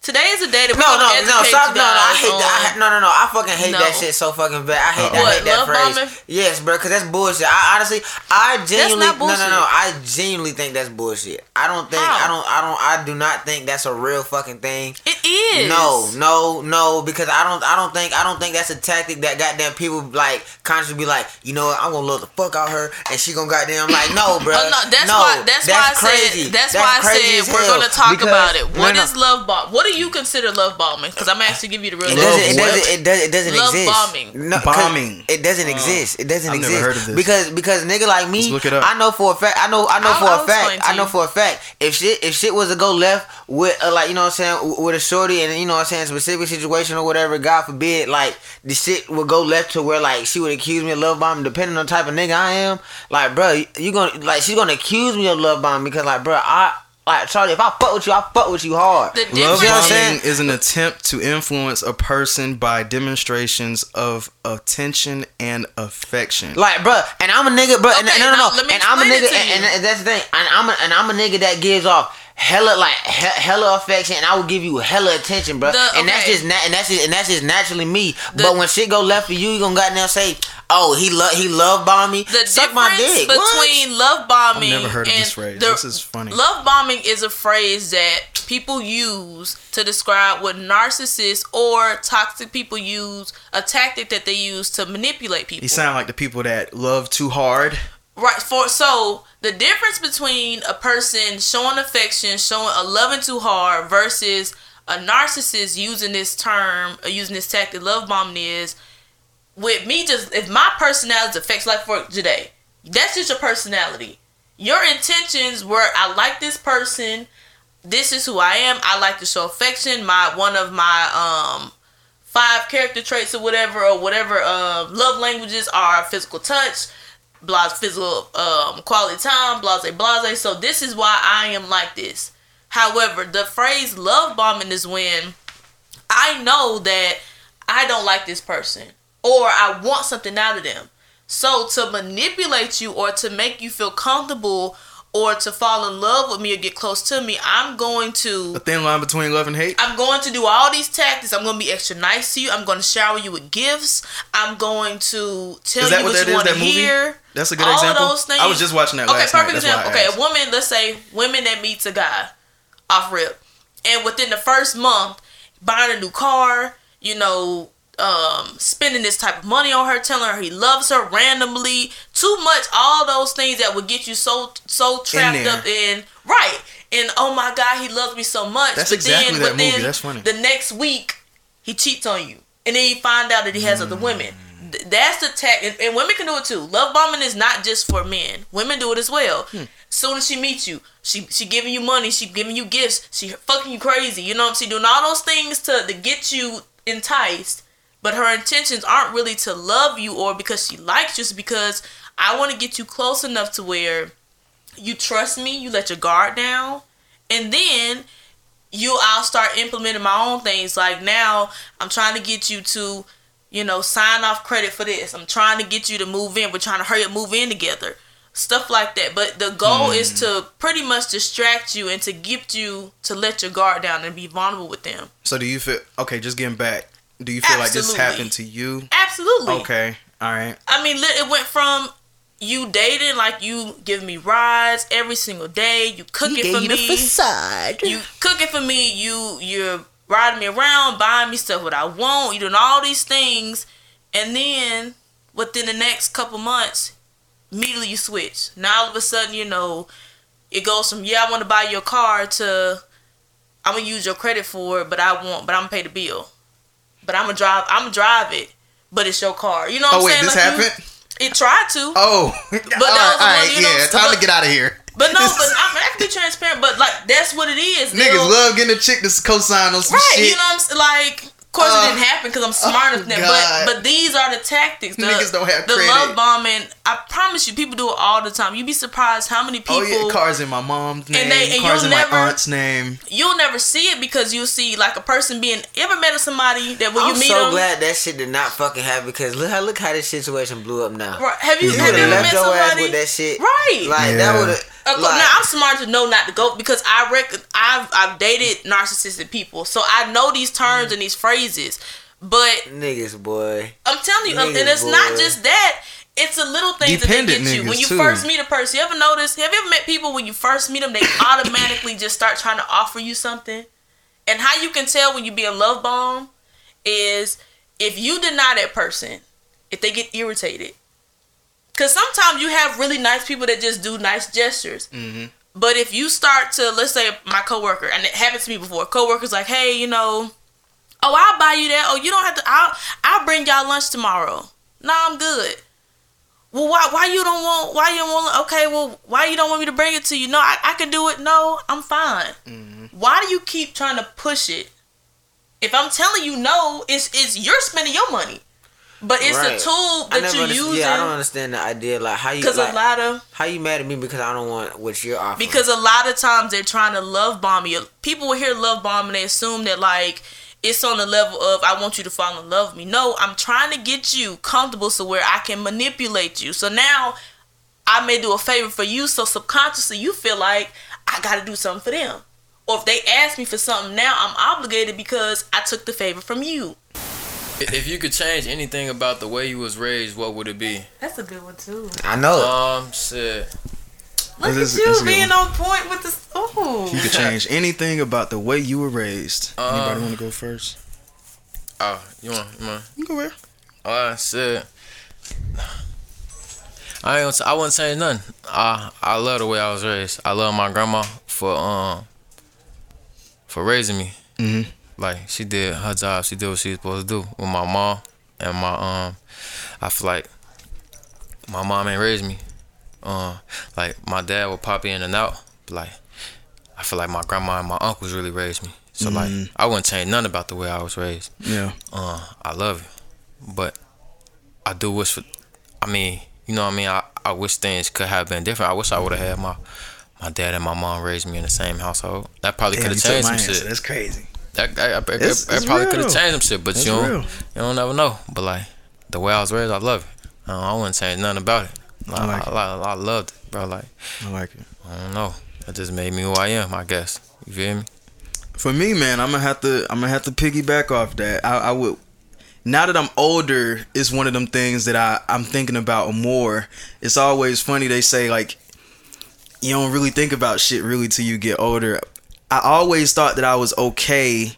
Today is a day that we no, no, no, stop, no, no, I hate that. I, no, no, no, I fucking hate no. that shit so fucking bad. I hate that. What, I hate that phrase. Bombing? Yes, bro, because that's bullshit. I honestly, I genuinely, no, no, no, I genuinely think that's bullshit. I don't think, How? I don't, I don't, I do not think that's a real fucking thing. It is. No, no, no, because I don't, I don't think, I don't think that's a tactic that goddamn people like consciously be like, you know, what, I'm gonna love the fuck out her and she gonna goddamn like, no, bro. Oh, no, that's no, why, that's, that's why I crazy. said, that's, that's why I said we're gonna talk about it. What is love bomb? What do you consider love? love bombing because I'm actually give you the real. It doesn't. It doesn't. It, does, it doesn't love exist. bombing. No, bombing. It doesn't uh, exist. It doesn't I've exist. Never heard of this. Because because nigga like me, Let's look it up. I know for a fact. I know. I know I'll, for I'll a fact. I know for a fact. If shit if shit was to go left with uh, like you know what I'm saying with a shorty and you know what I'm saying specific situation or whatever, God forbid, like the shit would go left to where like she would accuse me of love bombing, depending on the type of nigga I am. Like, bro, you gonna like she's gonna accuse me of love bombing because like, bro, I like Charlie, if I fuck with you, I fuck with you hard. The Love bombing is an attempt to influence a person by demonstrations of attention and affection. Like, bro, and I'm a nigga, bro. Okay, and, no, no, no, and I'm a nigga, and, and, that's the thing. And I'm a, and I'm a nigga that gives off hella like he- hella affection and I will give you hella attention, bro. The, and that's just na- and that's just and that's just naturally me. The, but when shit go left for you, you gonna goddamn say, "Oh, he love he love bomb me." The Suck my dick. between what? love bombing, I've never heard of this phrase. The, this is funny. Love bombing is a phrase that people use to describe what narcissists or toxic people use, a tactic that they use to manipulate people. You sound like the people that love too hard. Right. For so the difference between a person showing affection, showing a loving too hard, versus a narcissist using this term or using this tactic, love bombing is with me. Just if my personality affects like for today, that's just your personality. Your intentions were I like this person. This is who I am. I like to show affection. My one of my um five character traits or whatever or whatever uh, love languages are physical touch blase physical um, quality time, blase blase. So this is why I am like this. However, the phrase love bombing is when I know that I don't like this person or I want something out of them. So to manipulate you or to make you feel comfortable or to fall in love with me or get close to me, I'm going to a thin line between love and hate. I'm going to do all these tactics. I'm going to be extra nice to you. I'm going to shower you with gifts. I'm going to tell you what you want to hear. That's a good all example. Of those things. I was just watching that. Okay, perfect example. Okay, a woman. Let's say women that meets a guy off rip, and within the first month, buying a new car, you know, um, spending this type of money on her, telling her he loves her randomly, too much, all those things that would get you so so trapped in up in right. And oh my God, he loves me so much. That's but exactly then, that movie. Then That's funny. The next week, he cheats on you, and then you find out that he has mm. other women. That's the tech, and, and, women can do it too. Love bombing is not just for men; women do it as well. Hmm. Soon as she meets you, she she giving you money, she giving you gifts, she fucking you crazy. You know what I'm saying? Doing all those things to to get you enticed but her intentions aren't really to love you or because she likes you, just because I want to get you close enough to where you trust me, you let your guard down, and then you I'll start implementing my own things. Like now, I'm trying to get you to, you know, sign off credit for this. I'm trying to get you to move in. We're trying to hurry up, move in together. Stuff like that. But the goal mm. is to pretty much distract you and to get you to let your guard down and be vulnerable with them. So do you feel okay? Just getting back do you feel Absolutely. like this happened to you? Absolutely. Okay. All right. I mean, it went from you dating like you give me rides every single day. You cook it for me. facade. You cook it for me. You you're riding me around, buying me stuff what I want. You doing all these things, and then within the next couple months, immediately you switch. Now all of a sudden, you know, it goes from yeah, I want to buy your car to I'm gonna use your credit for it, but I want, but I'm gonna pay the bill but I'm gonna drive. I'm gonna drive it, but it's your car. You know what oh, I'm wait, saying? This like happened. You, it tried to. Oh, but all right, all right know, yeah. Time but, to get out of here. But no, but I'm actually transparent. But like that's what it is. Niggas love getting a chick to co-sign on some right, shit. You know what I'm saying? Like of course, uh, it didn't happen because I'm smart enough. Oh, but but these are the tactics. The, Niggas don't have the credit. love bombing. I promise you, people do it all the time. You'd be surprised how many people. Oh yeah, cars in my mom's name. And they, and cars in never, my aunt's name. You'll never see it because you'll see like a person being. Ever met somebody that when I'm you meet so them? glad that shit did not fucking happen because look how look how this situation blew up now. Right. Have you, you have you ever met somebody with that shit? Right. Like yeah. that would have like, now I'm smart to know not to go because I reckon I've I've dated narcissistic people, so I know these terms mm. and these phrases. But niggas, boy, I'm telling you, niggas, and it's boy. not just that. It's a little things Dependent that they get you when you too. first meet a person. You ever notice? Have you ever met people when you first meet them, they automatically just start trying to offer you something? And how you can tell when you be a love bomb is if you deny that person, if they get irritated, because sometimes you have really nice people that just do nice gestures. Mm-hmm. But if you start to, let's say, my coworker, and it happened to me before, coworker's like, hey, you know, oh, I'll buy you that. Oh, you don't have to. I'll, I'll bring y'all lunch tomorrow. Nah, I'm good. Well, why, why you don't want? Why you don't want? Okay, well, why you don't want me to bring it to you? No, I, I can do it. No, I'm fine. Mm-hmm. Why do you keep trying to push it? If I'm telling you no, it's it's you're spending your money. But it's right. a tool that you use. Yeah, I don't understand the idea. Like how you because like, a lot of how you mad at me because I don't want what you're offering. Because a lot of times they're trying to love bomb you. People will hear love bomb and they assume that like it's on the level of I want you to fall in love with me. No, I'm trying to get you comfortable so where I can manipulate you. So now I may do a favor for you, so subconsciously you feel like I got to do something for them. Or if they ask me for something now, I'm obligated because I took the favor from you. If you could change anything about the way you was raised, what would it be? That's a good one too. I know. Um, shit. Look at you being on point with the. Oh. You could change anything about the way you were raised. Um, Anybody want to go first? Oh, you want? You want? You go where? Oh, I said. I ain't. I wouldn't say nothing. I I love the way I was raised. I love my grandma for um for raising me. Mm-hmm. Like she did her job. She did what she was supposed to do with my mom and my um. I feel like my mom ain't raised me. Uh, like my dad would pop in and out. But like I feel like my grandma and my uncles really raised me. So mm like I wouldn't change nothing about the way I was raised. Yeah. Uh, I love it, but I do wish for. I mean, you know what I mean. I, I wish things could have been different. I wish I would have had my my dad and my mom raised me in the same household. That probably could have changed some shit. That's crazy. that, I, I, I, it's, I, probably could have changed some shit, but you don't, real. you don't never know. But like the way I was raised, I love it. I, I wouldn't change nothing about it. I, like I, I, I, loved it, bro. Like I like it. I don't know. That just made me who I am, I guess. You feel me? For me, man, I'm gonna have to I'm gonna have to piggyback off that. I, I would now that I'm older, it's one of them things that I, I'm thinking about more. It's always funny they say like you don't really think about shit really till you get older. I always thought that I was okay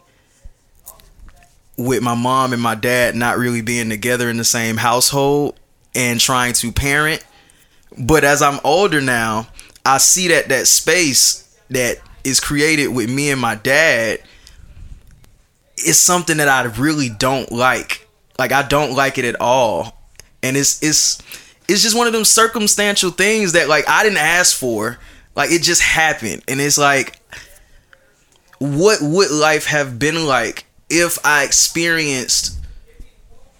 with my mom and my dad not really being together in the same household and trying to parent. But as I'm older now, I see that that space that is created with me and my dad is something that I really don't like. Like I don't like it at all. And it's it's it's just one of them circumstantial things that like I didn't ask for. Like it just happened. And it's like what would life have been like if I experienced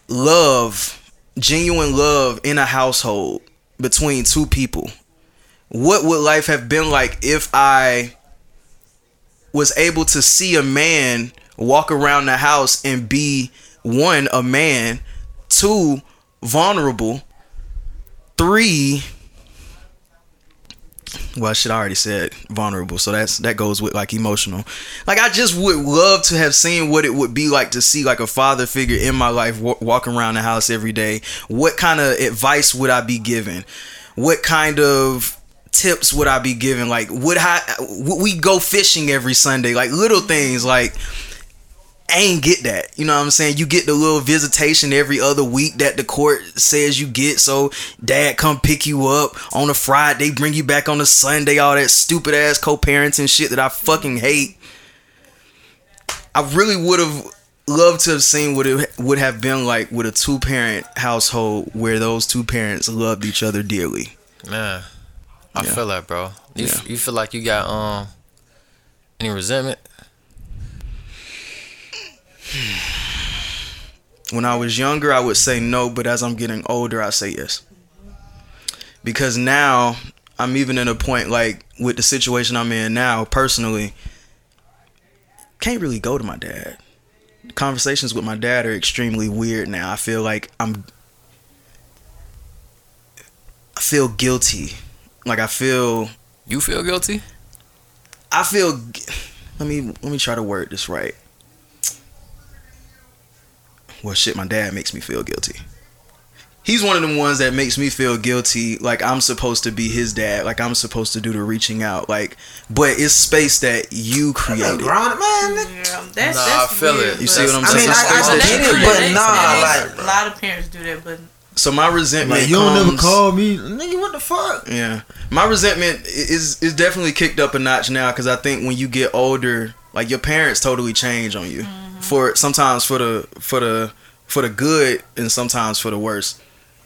love, genuine love in a household between two people? What would life have been like if I was able to see a man walk around the house and be one, a man, two, vulnerable, three, well shit i already said vulnerable so that's that goes with like emotional. Like i just would love to have seen what it would be like to see like a father figure in my life w- walking around the house every day. What kind of advice would i be given? What kind of tips would i be given? Like would i would we go fishing every sunday? Like little things like I ain't get that. You know what I'm saying? You get the little visitation every other week that the court says you get. So dad come pick you up on a Friday, They bring you back on a Sunday, all that stupid ass co-parenting shit that I fucking hate. I really would have loved to have seen what it would have been like with a two parent household where those two parents loved each other dearly. Man, I yeah. feel that, bro. You, yeah. f- you feel like you got um any resentment When I was younger, I would say no, but as I'm getting older, I say yes. Because now I'm even in a point like with the situation I'm in now, personally, can't really go to my dad. Conversations with my dad are extremely weird now. I feel like I'm I feel guilty. Like I feel You feel guilty? I feel let me let me try to word this right well shit my dad makes me feel guilty. He's one of them ones that makes me feel guilty like i'm supposed to be his dad like i'm supposed to do the reaching out like but it's space that you created. grown, man. Yeah, that's, nah, that's I feel weird, it. You see what I'm saying? I mean, I, I get it, but nah, like a lot of parents do that, but so my resentment like, you don't comes, never call me nigga what the fuck? Yeah. My resentment is is definitely kicked up a notch now because i think when you get older like your parents totally change on you. Mm for sometimes for the for the for the good and sometimes for the worse.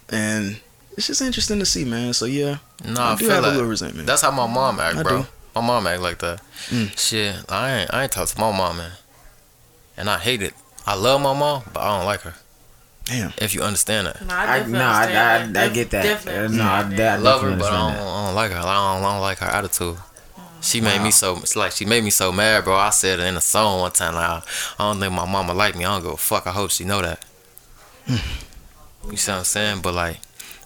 And it's just interesting to see, man. So yeah, no, I, I do have like, a little resentment. That's how my mom act, I bro. Do. My mom act like that. Mm. Shit, I ain't I ain't talked to my mom, man, and I hate it. I love my mom, but I don't like her. Damn. If you understand that. No, I, no, I, I, I, get that. Uh, no, I, I, love her, but I don't, I don't like her. I don't, I don't like her attitude. She made wow. me so it's like she made me so mad, bro. I said it in a song one time. Like, I don't think my mama like me. I don't give a fuck. I hope she know that. Hmm. you see what I'm saying? But like,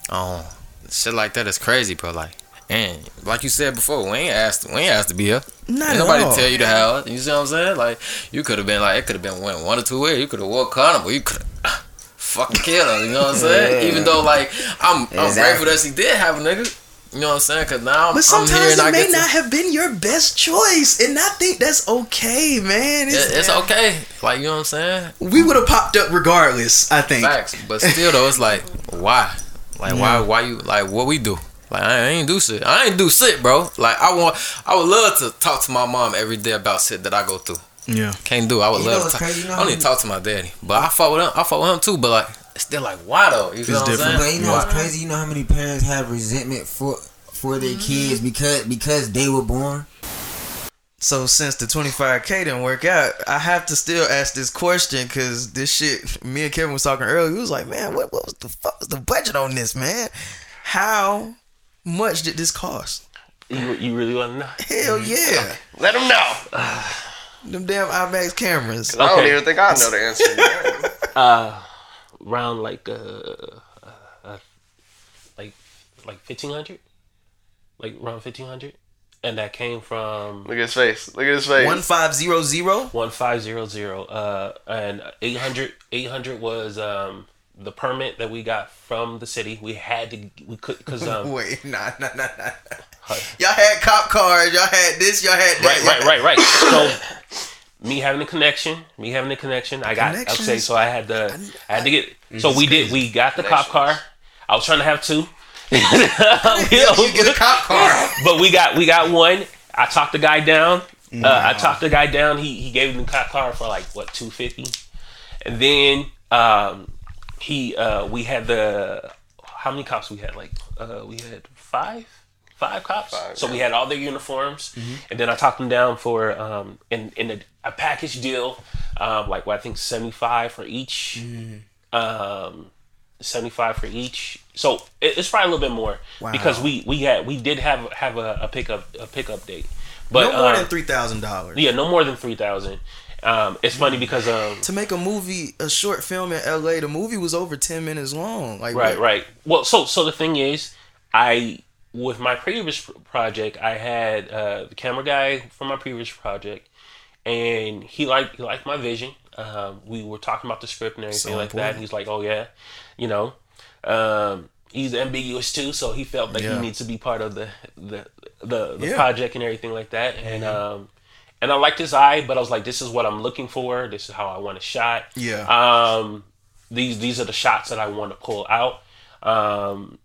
um, shit like that is crazy, bro. Like, and like you said before, we ain't asked, we ain't asked to be here. Not nobody all. tell you to have. You see what I'm saying? Like, you could have been like, it could have been went one or two ways. You could have walked carnival. You could have fucking killed her. You know what I'm saying? Yeah. Even though like, I'm, exactly. I'm grateful that she did have a nigga. You know what I'm saying? Cause now but sometimes it may not to... have been your best choice, and I think that's okay, man. It's, it's okay. Like you know what I'm saying? We would have popped up regardless. I think. Facts, but still though, it's like why? Like yeah. why? Why you like what we do? Like I ain't do shit. I ain't do shit, bro. Like I want. I would love to talk to my mom every day about shit that I go through. Yeah. Can't do. I would you love to. Talk. Crazy, you know I don't even talk to my daddy, but I fought with him. I fought with him too. But like, it's still like why though? You know what I'm saying? But you know what's crazy? You know how many parents have resentment for for their kids because because they were born? So since the 25k didn't work out, I have to still ask this question because this shit. Me and Kevin was talking earlier. He was like, "Man, what, what was the fuck was the budget on this, man? How much did this cost?" You, you really want to know? Hell yeah! Let them know. Them damn IMAX cameras. I don't even think I know the answer. uh, around like uh, uh, uh like like fifteen hundred, like around fifteen hundred, and that came from. Look at his face. Look at his face. One five zero zero. One five zero zero. Uh, and 800, 800 was um the permit that we got from the city. We had to we could because um wait nah nah nah nah. Y'all had cop cars. Y'all had this. Y'all had that. Right right right right. So me having a connection, me having a connection, I got okay. So I had to I had to get. So we did. We got the cop car. I was trying to have two. you get a cop car. But we got we got one. I talked the guy down. Uh, I talked the guy down. He he gave me the cop car for like what two fifty, and then um, he uh, we had the how many cops we had like uh, we had five five cops. Five, so we had all their uniforms and then i talked them down for um in in a, a package deal um like what i think 75 for each. Um 75 for each. So it, it's probably a little bit more Wow. because we we had we did have have a, a pickup a pickup date. But no more um, than three thousand dollars. yeah no more than 3000 um it's funny because um To make a movie, a short film in LA, the movie was over ten minutes long. Like right what- right. Well so so the thing is i with my previous project i had uh the camera guy from my previous project and he liked he liked my vision um we were talking about the script and everything So like that he's like oh yeah you know um he's ambiguous too so he felt that Yeah. he needs to be part of the the the, the Yeah. project and everything like that and um and i liked his eye but i was like this is what i'm looking for this is how i want it shot Yeah. um these these are the shots that I want to pull out. Um,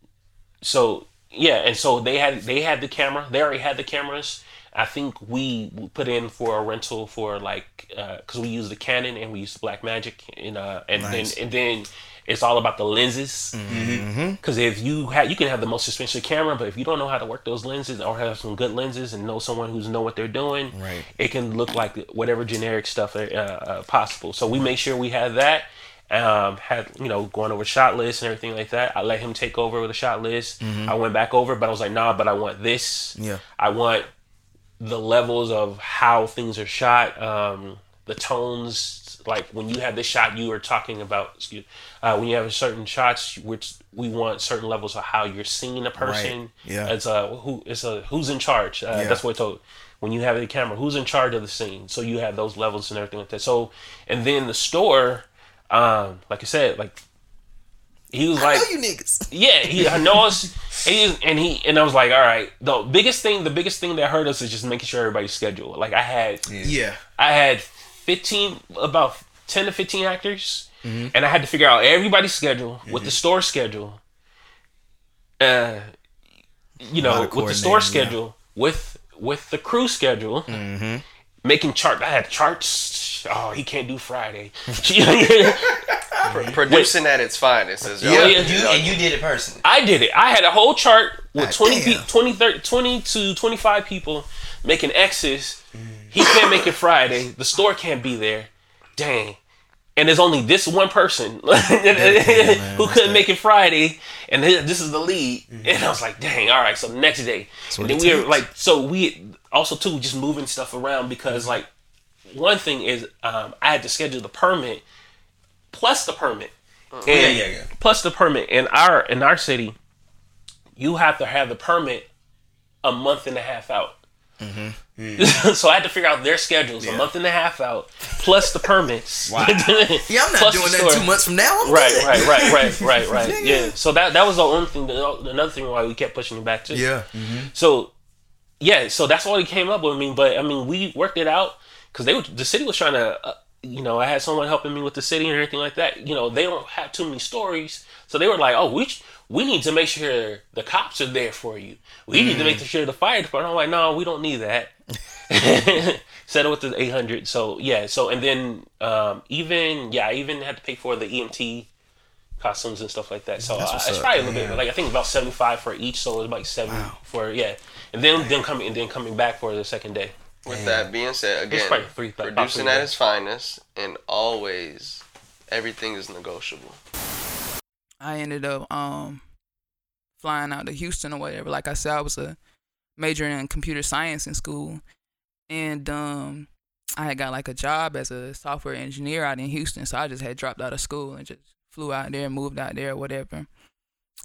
so yeah, and so they had they had the camera. They already had the cameras. I think we put in for a rental for like because we use the Canon and we use Blackmagic and uh and Nice. then and then it's all about the lenses. Mm-hmm. Because if you have, you can have the most expensive camera, but if you don't know how to work those lenses or have some good lenses and know someone who's know what they're doing, Right. it can look like whatever generic stuff uh, uh, possible. So we make sure we have that. Um, had you know going over shot lists and everything like that. I let him take over with a shot list. Mhm. I went back over, but I was like, nah, but I want this. Yeah. I want the levels of how things are shot, um, the tones. Like when you have this shot, you were talking about. Excuse, uh, when you have certain shots, which we want certain levels of how you're seeing a person. Right. Yeah. It's a who. It's a who's in charge. Uh, Yeah. That's what I told. When you have the camera, who's in charge of the scene? So you have those levels and everything like that. So and then the store, um, like I said, like he was I like, know you niggas. yeah, he I know us. He and he and I was like, all right. The biggest thing, the biggest thing that hurt us is just making sure everybody's schedule. Like I had, Yeah. I had fifteen, about ten to fifteen actors, Mhm. and I had to figure out everybody's schedule with Mm-hmm. the store schedule. Uh, you know, with the store coordinating, yeah. schedule, with with the crew schedule, Mm-hmm. making chart. I had charts. Oh, he can't do Friday. Pro- producing at its finest. As y'all- Yeah, You, yeah. and you did it personally. I did it. I had a whole chart with God 20, damn. pe- 20, 30, 20 to 25 people making X's. He can't make it Friday. The store can't be there. Dang. And there's only this one person who couldn't make it Friday, and thi- this is the lead. Mm-hmm. And I was like, "Dang, all right." So next day, and then it we were like, so we also too just moving stuff around because like one thing is um, I had to schedule the permit plus the permit. And Yeah, yeah, yeah. Plus the permit in our in our city, you have to have the permit a month and a half out. so I had to figure out their schedules a month and a half out, plus the permits. Wow. Yeah, I'm not doing that two months from now. I'm Right, right, right, right, right, right. Nigga. yeah. So that that was the only thing. Another thing why we kept pushing it back too. Yeah. So, yeah, so that's all he came up with. I mean, but I mean, we worked it out because they were the city was trying to, uh, you know, I had someone helping me with the city and everything like that. You know, they don't have too many stories, so they were like, oh, we we need to make sure the cops are there for you. We need to make sure the fire department. I'm like, no, we don't need that. Settle with the 800. So yeah, so and then um, even yeah, I even had to pay for the EMT costumes and stuff like that. So uh, it's up, probably a little bit, like I think about seventy five for each. So it's like seven for yeah, and then then coming and then coming back for the second day. With that being said, again, probably three- about producing three at its finest, and always everything is negotiable. I ended up um flying out to Houston or whatever. Like I said, I was a major in computer science in school, and um I had got like a job as a software engineer out in Houston, so I just had dropped out of school and just flew out there, and moved out there, or whatever.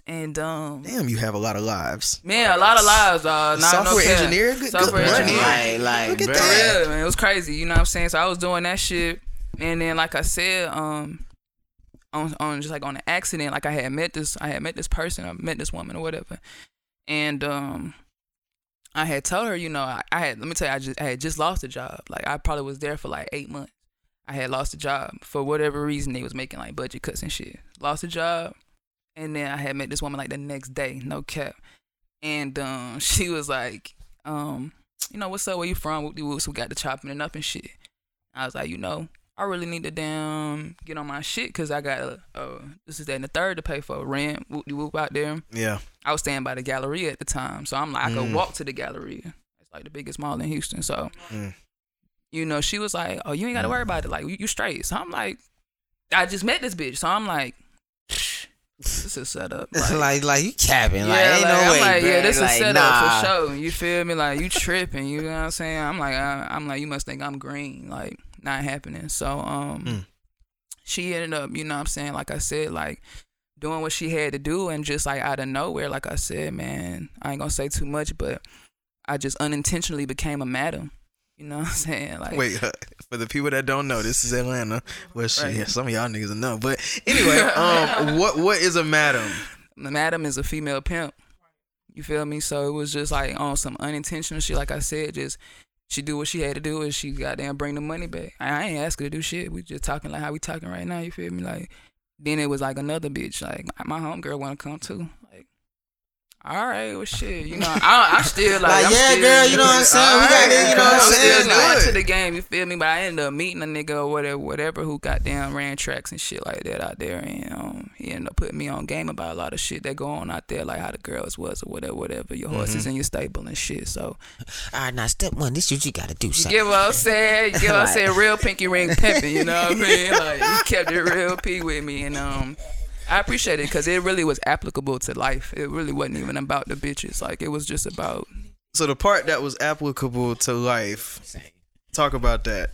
And um, damn, you have a lot of lives. Man, a lot of lives. Uh, not software no cap. engineer, good, software good engineer. Like, like, Look at For that. real, man, it was crazy. You know what I'm saying? So I was doing that shit, and then like I said, um, on on just like on an accident, like I had met this, I had met this person, I met this woman or whatever, and um, I had told her, you know, I, I had let me tell you, I just I had just lost a job. Like I probably was there for like eight months. I had lost a job for whatever reason. They was making like budget cuts and shit. Lost a job, and then I had met this woman like the next day, no cap, and um, she was like, um, you know, what's up? Where you from? Whoop de whoops. We got the chopping it up and shit. I was like, you know, I really need to damn get on my shit because I got a, a this is that and the third to pay for rent. Whoop de whoop out there. Yeah. I was staying by the Galleria at the time, so I'm like, I Mm. could walk to the Galleria. It's like the biggest mall in Houston. So, Mm. you know, she was like, "Oh, you ain't got to worry about it. Like, you, you straight." So I'm like, I just met this bitch, so I'm like, this is set up. like, like, you capping. Like, Yeah, ain't like, no I'm way, like, yeah, this like, is set nah. up for sure. You feel me? Like you tripping. You know what I'm saying? I'm like, I, I'm like, you must think I'm green. Like not happening. So um, Mm. she ended up, you know what I'm saying? Like I said, like doing what she had to do, and just like out of nowhere, like I said, man, I ain't gonna say too much, but I just unintentionally became a madam. You know what I'm saying? Like Wait, uh, for the people that don't know, this is Atlanta. Well, shit, Right. yeah, some of y'all niggas know. But anyway, um, what what is a madam? the madam is a female pimp. You feel me? So it was just like on some unintentional shit. Like I said, just she do what she had to do, and she goddamn bring the money back. I, I ain't ask her to do shit. We just talking like how we talking right now. You feel me? Like then it was like another bitch. Like my homegirl want to come too. All right, well, shit, you know, I, I still like, Like, I'm yeah, still, girl, you know what I'm saying? We got this, you know what I'm saying? still new to the game, you feel me? But I ended up meeting a nigga or whatever, whatever, who goddamn ran tracks and shit like that out there, and um, he ended up putting me on game about a lot of shit that go on out there, like how the girls was or whatever, whatever, your horses Mhm. in your stable and shit. So All right, now step one. This what you gotta do. you son. get what I'm saying? You get what I'm saying? Real pinky ring pimping, you know what I mean? Like he kept it real p with me, and um, I appreciate it because it really was applicable to life. It really wasn't even about the bitches. Like it was just about So the part that was applicable to life. Talk about that.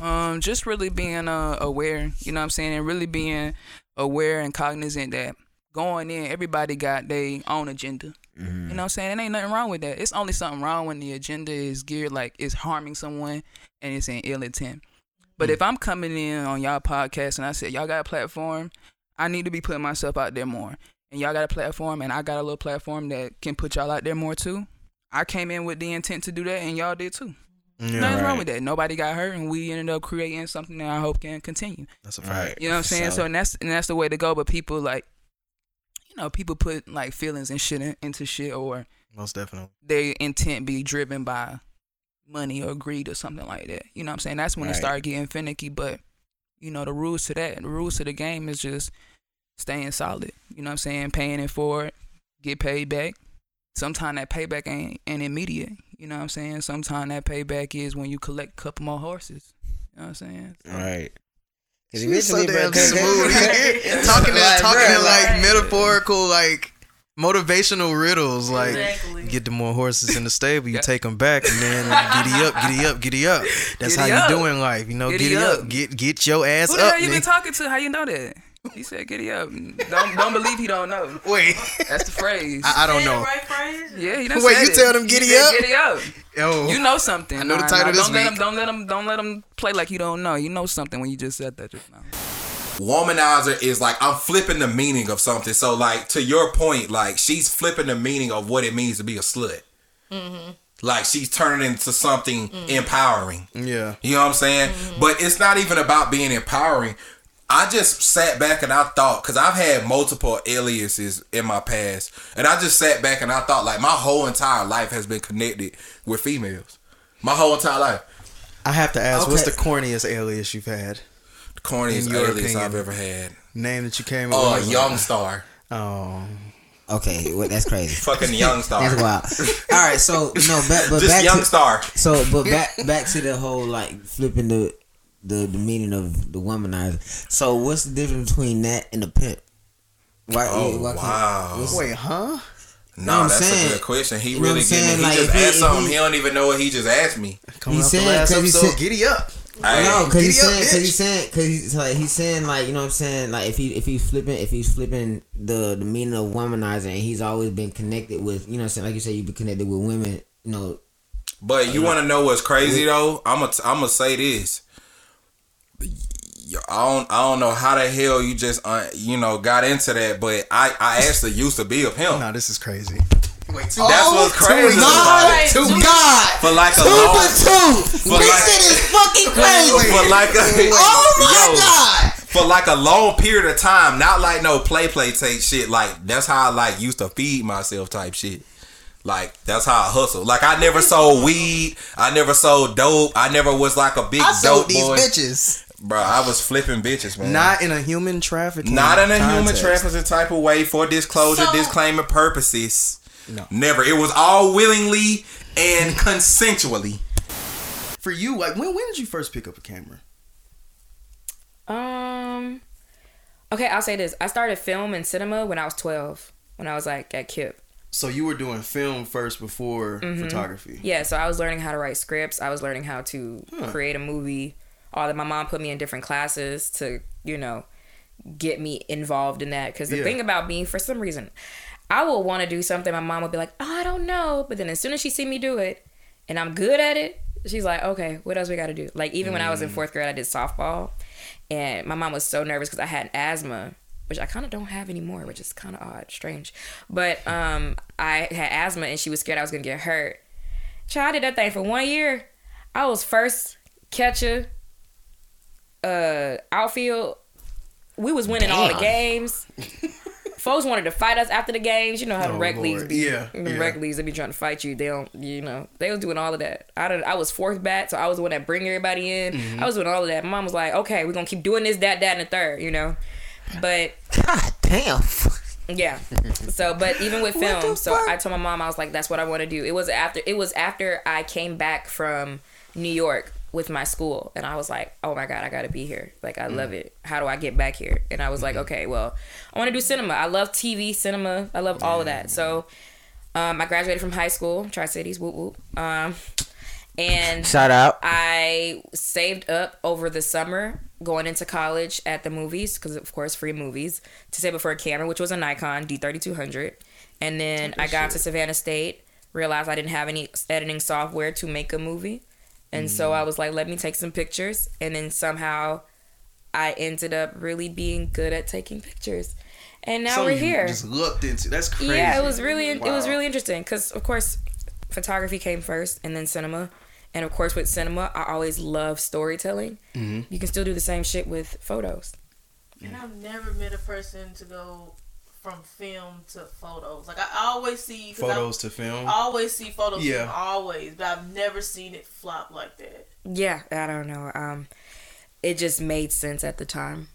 um just really being uh aware you know what i'm saying and really being aware and cognizant that going in everybody got their own agenda you know what i'm saying and ain't nothing wrong with that it's only something wrong when the agenda is geared like it's harming someone and it's in ill intent but if i'm coming in on y'all podcast and i said y'all got a platform i need to be putting myself out there more and y'all got a platform and i got a little platform that can put y'all out there more too i came in with the intent to do that and y'all did too Yeah. Nothing wrong with that. Nobody got hurt, and we ended up creating something that I hope can continue. That's a fact. You know what I'm saying? So, and that's and that's the way to go. But people like, you know, people put like feelings and shit in, into shit, or Most definitely. their intent be driven by money or greed or something like that. You know what I'm saying? That's when it started getting finicky. But you know, the rules to that, the rules to the game is just staying solid. You know what I'm saying? Paying it forward, get paid back. Sometimes that payback ain't, ain't immediate. You know what I'm saying? Sometimes that payback is when you collect a couple more horses. You know what I'm saying? Right. Cause She's so eventually, bro, damn 'cause- smooth. talking in, Like, talking bro, like like- metaphorical, like motivational riddles. Like Exactly. get the more horses in the stable, you take them back, and then giddy up, giddy up, giddy up. That's Giddy how up. you doing life, you know. Giddy Giddy, up. up. get get your ass Who the up. hell you been talking to? How you know that? He said, "Giddy up." Don't don't believe he don't know. Wait, that's the phrase. I- I don't know. Right phrase? yeah, he done Wait, you it. tell them He giddy said up? Giddy up. Yo, You know something. I know the Nah, title nah, this don't let week. him. Don't let him. Don't let him play like you don't know. You know something when you just said that just now. Womanizer is like I'm flipping the meaning of something. So like to your point, like she's flipping the meaning of what it means to be a slut. Mm-hmm. Like she's turning into something Mm. empowering. Yeah. You know what I'm saying? Mm-hmm. But it's not even about being empowering. I just sat back and I thought, because I've had multiple aliases in my past, and I just sat back and I thought, like, my whole entire life has been connected with females. My whole entire life. I have to ask, what's the corniest alias you've had? The corniest In your alias opinion. I've ever had. Name that you came oh, up Oh, with. Young Star. Oh. Okay, well, that's crazy. Fucking Young Star. That's wild. All right, so no, back, but Just back Young to, Star. So, but back back to the whole like flipping the the the meaning of the womanizer. So, what's the difference between that and the pimp? Why? Oh, why can't- wow. what's- Wait, huh? No, that's a good question. He really getting. He like, just asked he, something. He, he, don't even know what he just asked me. Coming he said because he said giddy up. No, because he's saying, because he's saying, because he's like, he's saying, like, you know what I'm saying, like, if he, if he's flipping, if he's flipping the the meaning of womanizer, and he's always been connected with, you know, what I'm saying, like you said, you've been connected with women, you know. But you want to know what's crazy though? I'm gonna, I'm gonna say this. I don't I don't know how the hell you just uh, you know got into that, but I I actually used to be a pimp. No, this is crazy. Wait, two, That's oh, what's crazy. God, two, God. For like a two long, for two. For this like, shit is fucking crazy. For like a, oh my yo, God. For like a long period of time, not like no play play take shit. Like that's how I like used to feed myself type shit. Like that's how I hustle. Like I never sold weed. I never sold dope. I never was like a big I dope these boy. bitches. Bro, I was flipping bitches, man. Not in a human trafficking. Not in a context. human trafficking type of way for disclosure, So- disclaimer purposes. No. Never. It was all willingly and consensually. For you, like when when did you first pick up a camera? Um. Okay, I'll say this. I started film and cinema when I was twelve. When I was like at KIPP. So you were doing film first before Mhm. photography. Yeah, so I was learning how to write scripts. I was learning how to Huh. create a movie. All that my mom put me in different classes to, you know, get me involved in that. Because the Yeah. thing about me, for some reason, I will want to do something. My mom would be like, "Oh, I don't know," but then as soon as she see me do it, and I'm good at it, she's like, "Okay, what else we got to do?" Like even when I was in Mm. fourth grade, I did softball, and my mom was so nervous because I had asthma. Which I kind of don't have anymore, which is kind of odd, strange. But um, I had asthma, and she was scared I was gonna get hurt. Child, I did that thing for one year. I was first catcher, uh, outfield. We was winning all the games. Folks wanted to fight us after the games. You know how the Oh, rec Lord. leagues be. Yeah, the yeah. rec leagues they be trying to fight you. They don't, you know, they was doing all of that. I don't, I was fourth bat, so I was the one that bring everybody in. Mhm. I was doing all of that. My mom was like, "Okay, we're gonna keep doing this, that, that, and the third, you know. But God damn. yeah. So, but even with film, so fuck? I told my mom I was like, "That's what I want to do." It was after it was after I came back from New York with my school, and I was like, "Oh my god, I got to be here! Like, I love it. How do I get back here?" And I was like, "Okay, well, I want to do cinema. I love TV, cinema. I love all of that." So, um, I graduated from high school, Tri Cities, whoop whoop. Um, and Shout out. I saved up over the summer going into college at the movies because of course free movies to save up for a camera, which was a Nikon D3200, and then I got to Savannah State, realized I didn't have any editing software to make a movie, and so I was like, let me take some pictures, and then somehow I ended up really being good at taking pictures. And now So we're you here. Just looked into. That's crazy. Yeah, it was really it was really interesting because of course photography came first and then cinema. And of course with cinema, I always love storytelling. Mhm. You can still do the same shit with photos. And I've never met a person to go from film to photos. Like I always see 'cause I- Photos to film? I always see photos. Yeah. Yeah, always, but I've never seen it flop like that. Yeah, I don't know. Um it just made sense at the time.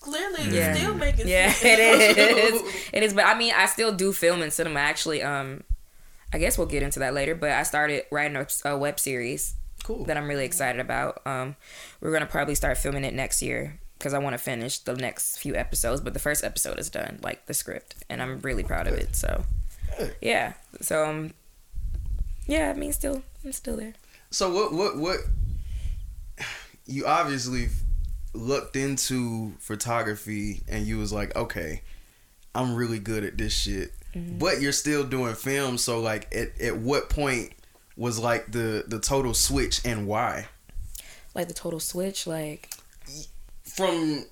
Clearly, Yeah. it's still making Yeah, sense. it is. It is, but I mean, I still do film and cinema. Actually, um, I guess we'll get into that later. But I started writing a, a web series. Cool. That I'm really excited about. Um, we're gonna probably start filming it next year because I want to finish the next few episodes. But the first episode is done, like the script, and I'm really proud of it. So, yeah. So, um, yeah. I mean, still, I'm still there. So what what what you obviously looked into photography and you was like, okay, I'm really good at this shit. Mhm. But you're still doing film, so like at, at what point was like the the total switch and why? Like the total switch, like From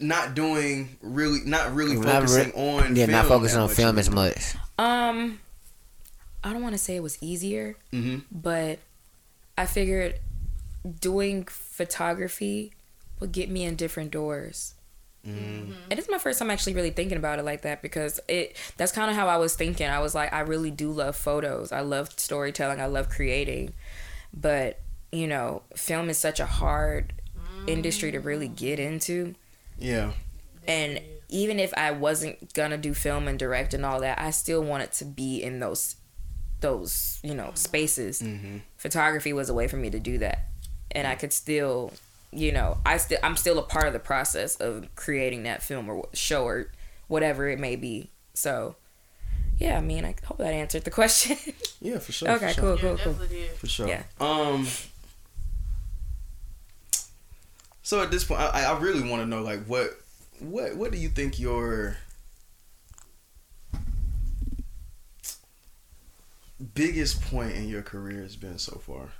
not doing really not really Not re- focusing on yeah, not focusing on much film as much. Um, I don't want to say it was easier, Mhm. but I figured doing photography would get me in different doors. Mm. And it's my first time actually really thinking about it like that because it that's kind of how I was thinking. I was like, I really do love photos. I love storytelling. I love creating. But, you know, film is such a hard industry to really get into. Yeah. And even if I wasn't gonna do film and direct and all that, I still wanted to be in those those, you know, spaces. Mm-hmm. Photography was a way for me to do that. And I could still, you know, I still I'm still a part of the process of creating that film or show or whatever it may be. So, yeah, I mean, I hope that answered the question. Yeah, for sure. okay, for cool, sure. cool, cool. For sure. Yeah. Um. So at this point, I, I really want to know, like, what, what, what do you think your biggest point in your career has been so far?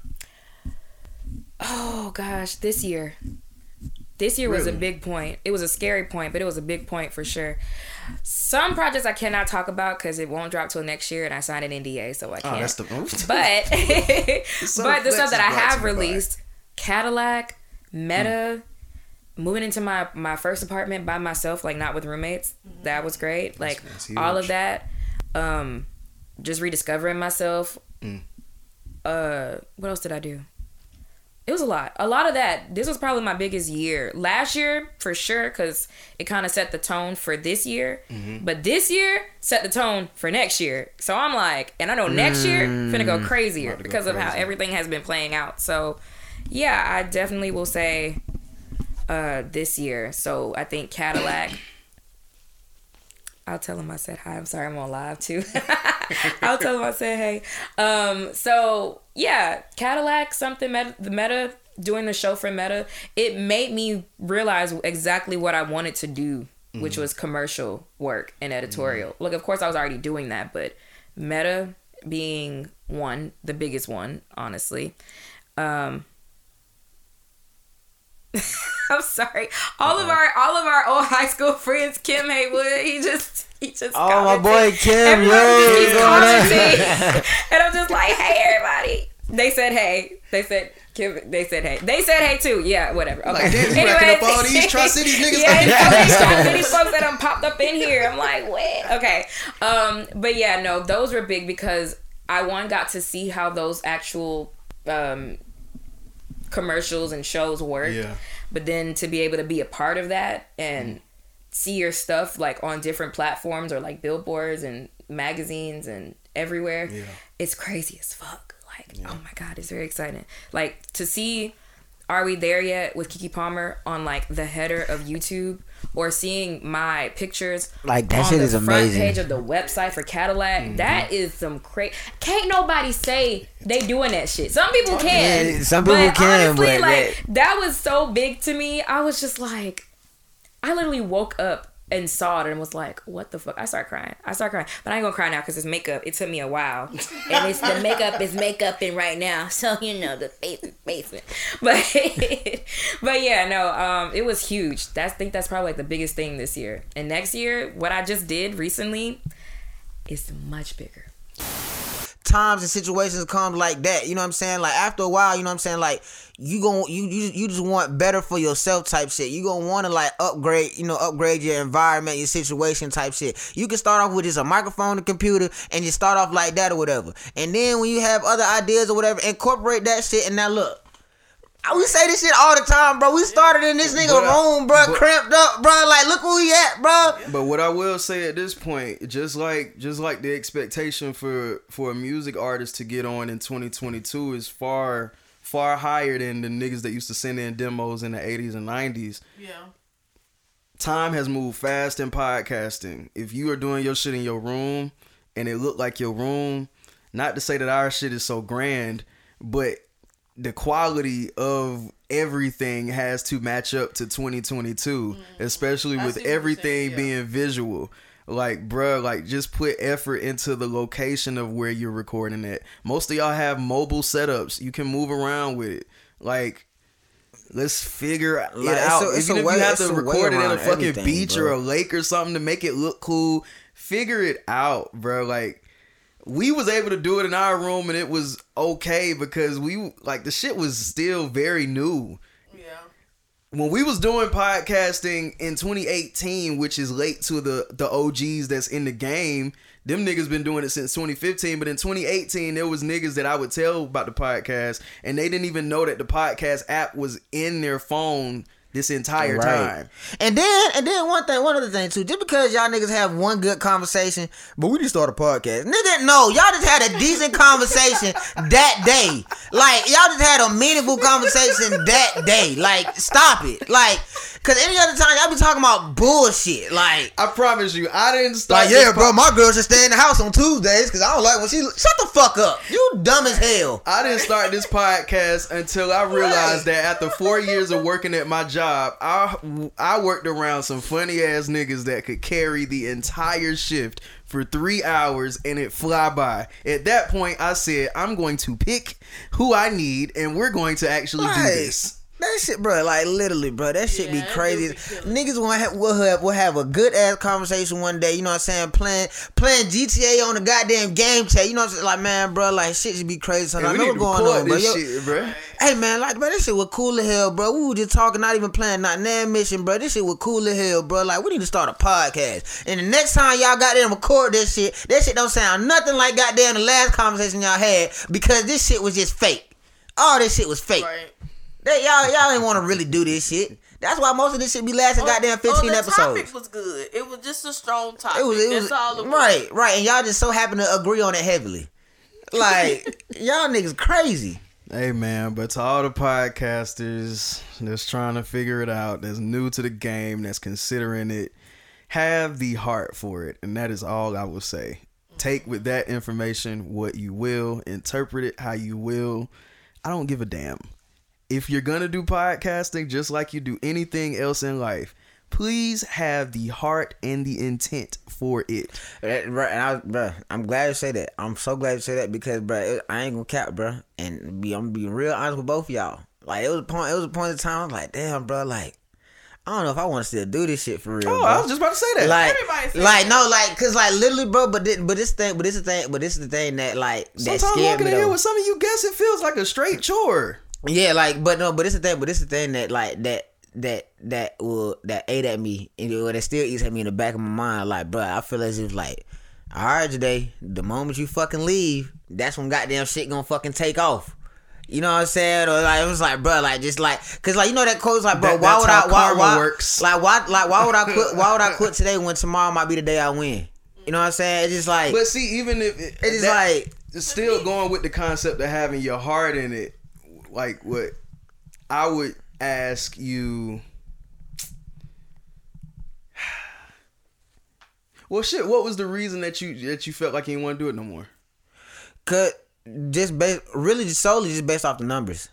Oh gosh, this year. This year was a big point. It was a scary point, but it was a big point for sure. Some projects I cannot talk about because it won't drop till next year, and I signed an NDA, so I Oh, can't. Oh, that's the- but So but the stuff that I have you by- released, Cadillac, Meta, moving into my my first apartment by myself, like not with roommates. That was great. Like that's all of that. Um, just rediscovering myself. Mm. Uh, what else did I do? It was a lot. A lot of that. This was probably my biggest year. Last year, for sure, because it kind of set the tone for this year. Mm-hmm. But this year set the tone for next year. So I'm like, and I know next year finna go Mm. crazier About go because of how everything has been playing out. So yeah, I definitely will say uh this year. So I think Cadillac. I'll tell him I said hi. I'm sorry I'm on live too. I'll tell him I said hey. Um, so yeah, Cadillac, something meta, the meta doing the show for Meta, it made me realize exactly what I wanted to do, which Mhm. was commercial work and editorial. Look, of course I was already doing that, but Meta being one, the biggest one, honestly. Um I'm sorry. All of our all of our old high school friends, Kim Haywood, he just he just Oh, my boy Kim, Everybody yo, just keeps what's going on? commenting. and I'm just like, hey everybody. They said hey. They said Kim, they said hey. They said hey too. Yeah, whatever. Okay. Like, damn, you racking up all these Tri-Cities niggas. yeah, these Tri-Cities folks that I'm popped up in here. I'm like, what? Okay. Um, but yeah, no, those were big because I one got to see how those actual um commercials and shows work. Yeah. But then to be able to be a part of that and see your stuff like on different platforms or like billboards and magazines and everywhere, Yeah. it's crazy as fuck. Like, oh my god, it's very exciting. Like to see Are We There Yet with Keke Palmer on like the header of YouTube or seeing my pictures Like, that on shit the is front amazing. page of the website for Cadillac. Mhm. That is some crazy. Can't nobody say they doing that shit. Some people can. Yeah, some people but can, honestly, but like that was so big to me. I was just like, I literally woke up and saw it and was like, what the fuck? I started crying. I started crying. But I ain't gonna cry now because it's makeup. It took me a while. and it's the makeup is makeup in right now. So you know the face is. But but yeah, no, um, it was huge. That's I think that's probably like the biggest thing this year. And next year, what I just did recently is much bigger. Times and situations come like that. You know what I'm saying? Like after a while, you know what I'm saying? Like you gon' you you you just want better for yourself type shit. You gonna want to like upgrade, you know, upgrade your environment, your situation type shit. You can start off with just a microphone, a computer, and you start off like that or whatever. And then when you have other ideas or whatever, incorporate that shit. And now look. I- We say this shit all the time, bro. We started in this nigga But I- room, bro, but- cramped up, bro. Like, look where we at, bro. But what I will say at this point, just like just like the expectation for for a music artist to get on in 2022 is far far higher than the niggas that used to send in demos in the 80s and 90s. Yeah. Time has moved fast in podcasting. If you are doing your shit in your room and it looked like your room, not to say that our shit is so grand, but the quality of everything has to match up to 2022 especially with everything being visual. Like bruh like just put effort into the location of where you're recording it most of y'all have mobile setups. You can move around with it. Like let's figure it Like, it's out. a- it's even a if way- you have to record it at a fucking everything, beach bro. or a lake or something to make it look cool figure it out bro like we was able to do it in our room and it was okay because we like the shit was still very new. Yeah. When we was doing podcasting in 2018, which is late to the the OGs that's in the game, them niggas been doing it since 2015. But in 2018, there was niggas that I would tell about the podcast, and they didn't even know that the podcast app was in their phone this entire Right. time. And then and then one thing, one other thing too. Just because y'all niggas have one good conversation, but we just start a podcast. Nigga, no, y'all just had a decent conversation that day. Like y'all just had a meaningful conversation that day. Like stop it. Like cause any other time y'all be talking about bullshit. Like I promise you, I didn't start. like yeah, bro, my girl should stay in the house on Tuesdays because I don't like when she shut the fuck up. You dumb as hell. I didn't start this podcast until I realized that after four years of working at my job, I I worked around some funny ass niggas that could carry the entire shift for three hours and it fly by. At that point, I said I'm going to pick who I need and we're going to actually do this. That shit, bro, like literally, bro, that shit be crazy. Niggas will have, will have will have a good ass conversation one day. You know what I'm saying? Playing playing GTA on the goddamn game chat. You know what I'm saying? Like man, bro, like shit should be crazy. So Yeah, I know what's going on, bro. Yo- shit, bro. Hey man, like bro, this shit was cool as hell, bro. We were just talking, not even playing not nan mission, bro. This shit was cool as hell, bro. Like we need to start a podcast. And the next time y'all goddamn record this shit, that shit don't sound nothing like goddamn the last conversation y'all had because this shit was just fake. All this shit was fake. They, y'all y'all ain't want to really do this shit. That's why most of this shit be lasting oh, goddamn 15 oh, the episodes. topic was good. It was just a strong topic. It was, it That's was all it was. right, right, and y'all just so happen to agree on it heavily. Like y'all niggas crazy. Hey man, but to all the podcasters that's trying to figure it out, that's new to the game, that's considering it, have the heart for it, and that is all I will say. Take with that information what you will, interpret it how you will. I don't give a damn. If you're gonna do podcasting just like you do anything else in life, please have the heart and the intent for it. Eh, that- Right, and I, bruh, I'm glad you say that. I'm so glad you say that because, bruh, it, I ain't gonna cap, bro and be I'm being real honest with both of y'all. Like it was a point, it was a point in time. I was like, damn, bro like I don't know if I want to still do this shit for real. Oh, bruh. I was just about to say that. Like, like that. no, like, cause like literally, bro. But this, but this thing, but this is the thing, but this is the thing that like that Sometimes scared walking me. in here with some of you guests, it feels like a straight chore. Yeah, like, but no, but it's the thing, but it's the thing that like that that that will that ate at me and it, that still eats at me in the back of my mind. Like, bro, I feel as if like, all right, today, the moment you fucking leave, that's when goddamn shit gonna fucking take off. You know what I'm saying? Or like it was like, bro, like just like, cause like you know that quote's like, bro, That- why would I? Why, why works. Like why? Like why would I quit? Why would I quit today when tomorrow might be the day I win? You know what I'm saying? It's just like, But see, even if it, It is that- like- it's still going with the concept of having your heart in it. Like what I would ask you. Well, shit. What was the reason that you that you felt like you didn't want to do it no more? Cut just based really just solely just based off the numbers.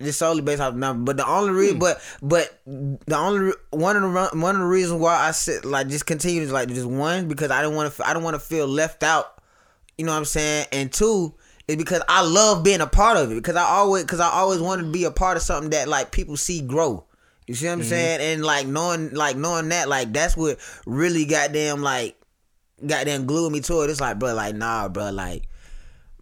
Just solely based off the number, but the only reason, hmm. but but the only one of the one of the reasons why I said like just continue like just one because I didn't want to I don't want to feel left out. You know what I'm saying? And two is because I love being a part of it because I always because I always wanted to be a part of something that like people see grow. You see what I'm Mm-hmm. Mhm. saying? And like knowing like knowing that like that's what really goddamn like goddamn glued me to it. It's like bro like nah bro like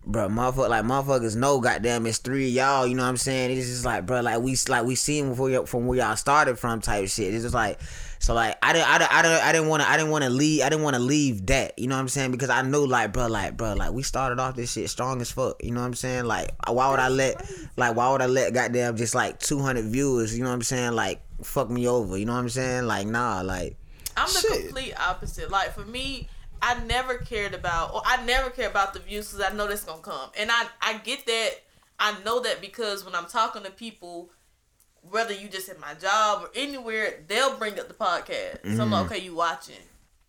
bro, motherfucker, like motherfuckers know, goddamn, it's three of y'all. You know what I'm saying? It's just like, bro, like we like we seen from where y'all started from, type shit. It's just like, so like I didn't, I didn't, I didn't, I didn't want to, I didn't want to leave, I didn't want to leave that. You know what I'm saying? Because I know, like, bro, like, bro, like we started off this shit strong as fuck. You know what I'm saying? Like, why would I let, like, why would I let goddamn just like 200 viewers? You know what I'm saying? Like, fuck me over. You know what I'm saying? Like, nah, like. I'm the complete opposite. Like for me, I never cared about, or I never care about the views because I know that's gonna come, and I I get that. I know that because when I'm talking to people, whether you just at my job or anywhere, they'll bring up the podcast. So I'm like, Mhm. okay, you watching?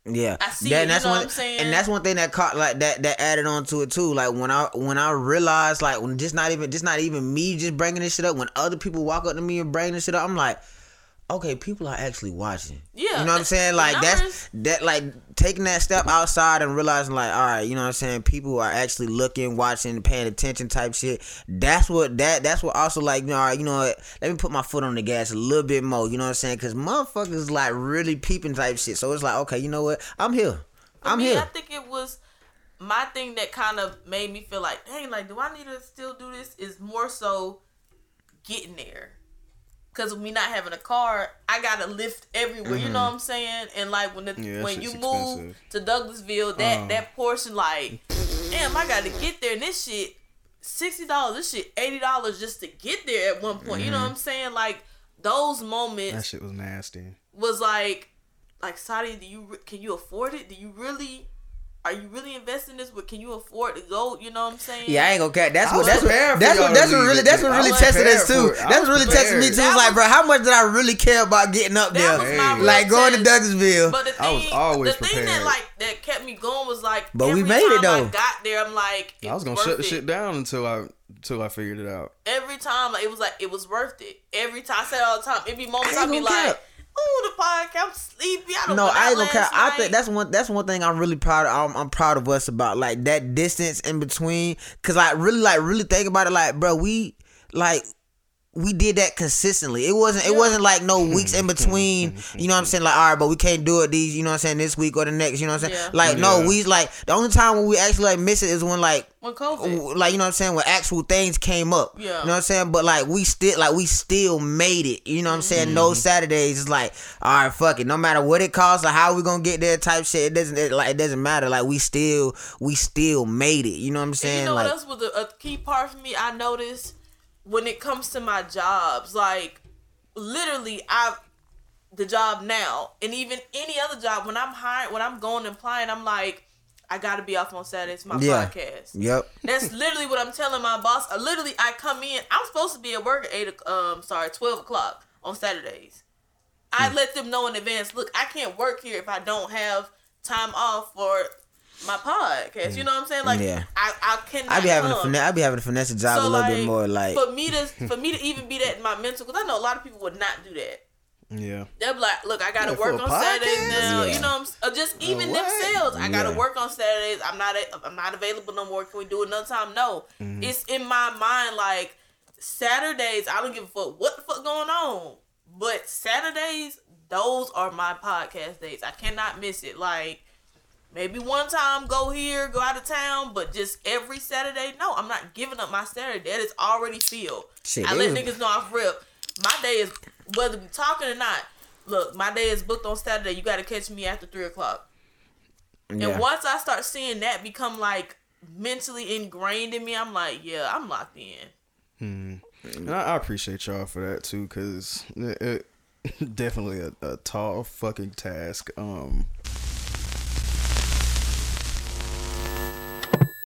Yeah, I see That- it, and that's you know one, what I'm saying? and that's one thing that caught like that that added on to it too. Like when I when I realized like when just not even just not even me just bringing this shit up. When other people walk up to me and bring this shit up, I'm like, okay, people are actually watching. Yeah, you know what I'm saying? Like numbers- that's that like taking that step outside and realizing like, all right, you know what I'm saying? People are actually looking, watching, paying attention, type shit. That's what that that's what also like, you know, all right, you know what? Let me put my foot on the gas a little bit more. You know what I'm saying? Because motherfuckers like really peeping type shit. So it's like, okay, you know what? I'm here. For I'm me, here. I think it was my thing that kind of made me feel like, dang, like, do I need to still do this? Is more so getting there. Cause me not having a car, I gotta lift everywhere. You know Mhm. what I'm saying? And like when the Yeah, when you shit's move expensive. to Douglasville, that Um. that portion like, damn, I gotta get there. And this shit, sixty dollars. This shit, eighty dollars just to get there at one point. You know Mhm. what I'm saying? Like those moments That shit was nasty. was like, like Saudi, do you can you afford it? Do you really are you really investing this? But can you afford to go? You know what I'm saying? Yeah, I ain't gonna cut. That's I what was that's what that's what that's what really that's what really tested us too. for it. I That's was really tested me too. prepared. It's like, bro, how much did I really care about getting up there? was my real Like going to. Douglasville. But the thing, I was always the thing that like that kept me going was like, But we every made it, time though. I got there, I'm like, I was gonna it's shut the shit down until I until I figured it out. Every time, like it was like it was worth it. Every time I said all the time. It be moments I I ain't be gonna like, cap. "Oh, the podcast, I'm sleepy." I don't No. I ain't gonna care. I think that's one. That's one thing I'm really proud. Of, I'm, I'm proud of us about like that distance in between. Cause like really, like really think about it. Like, bro, we like we did that consistently. It wasn't. It wasn't like no weeks in between. You know what I'm saying? Like, all right, but we can't do it these. You know what I'm saying? This week or the next. You know what I'm saying? Yeah. Like, no, Yeah. we like the only time when we actually like miss it is when like when COVID. like you know what I'm saying when actual things came up. Yeah. You know what I'm saying? But like we still like we still made it. You know what I'm saying? Mm-hmm. No Saturdays. It's like all right, fuck it. No matter what it costs or how we gonna get there, type shit. It doesn't it, like it doesn't matter. Like we still we still made it. You know what I'm And saying? you know like what else was a, a key part for me? I noticed when it comes to my jobs, like literally, I the job now, and even any other job. When I'm hired, when I'm going and applying, I'm like, I got to be off on Saturdays. My yeah. podcast. Yep. That's literally what I'm telling my boss. I literally, I come in. I'm supposed to be at work at eight. Um, sorry, twelve o'clock on Saturdays. I Hmm. let them know in advance. Look, I can't work here if I don't have time off for my podcast. You know what I'm saying? Like, Yeah. I, I cannot. I be having to come. finesse. I be having to finesse the job So, a little like, bit more. Like for me to for me to even be that in my mental, because I know a lot of people would not do that. Yeah. They'll be like, look, I gotta Yeah, work a on Saturdays now. Yeah. You know, I'm, s- just even what? themselves. I gotta Yeah. work on Saturdays. I'm not. A, I'm not available no more. Can we do it another time? No. Mm-hmm. It's in my mind like Saturdays. I don't give a fuck what the fuck going on. But Saturdays, those are my podcast days. I cannot miss it. Like maybe one time go here, go out of town, but just every Saturday, no, I'm not giving up my Saturday. That is already filled. Shit, I it let niggas know off rip. My day is whether we talking or not. Look, my day is booked on Saturday. You got to catch me after three o'clock. yeah. And once I start seeing that become like mentally ingrained in me, I'm like, yeah, I'm locked in. Hmm. And I, I appreciate y'all for that too, cause it, it definitely a, a tall fucking task. Um,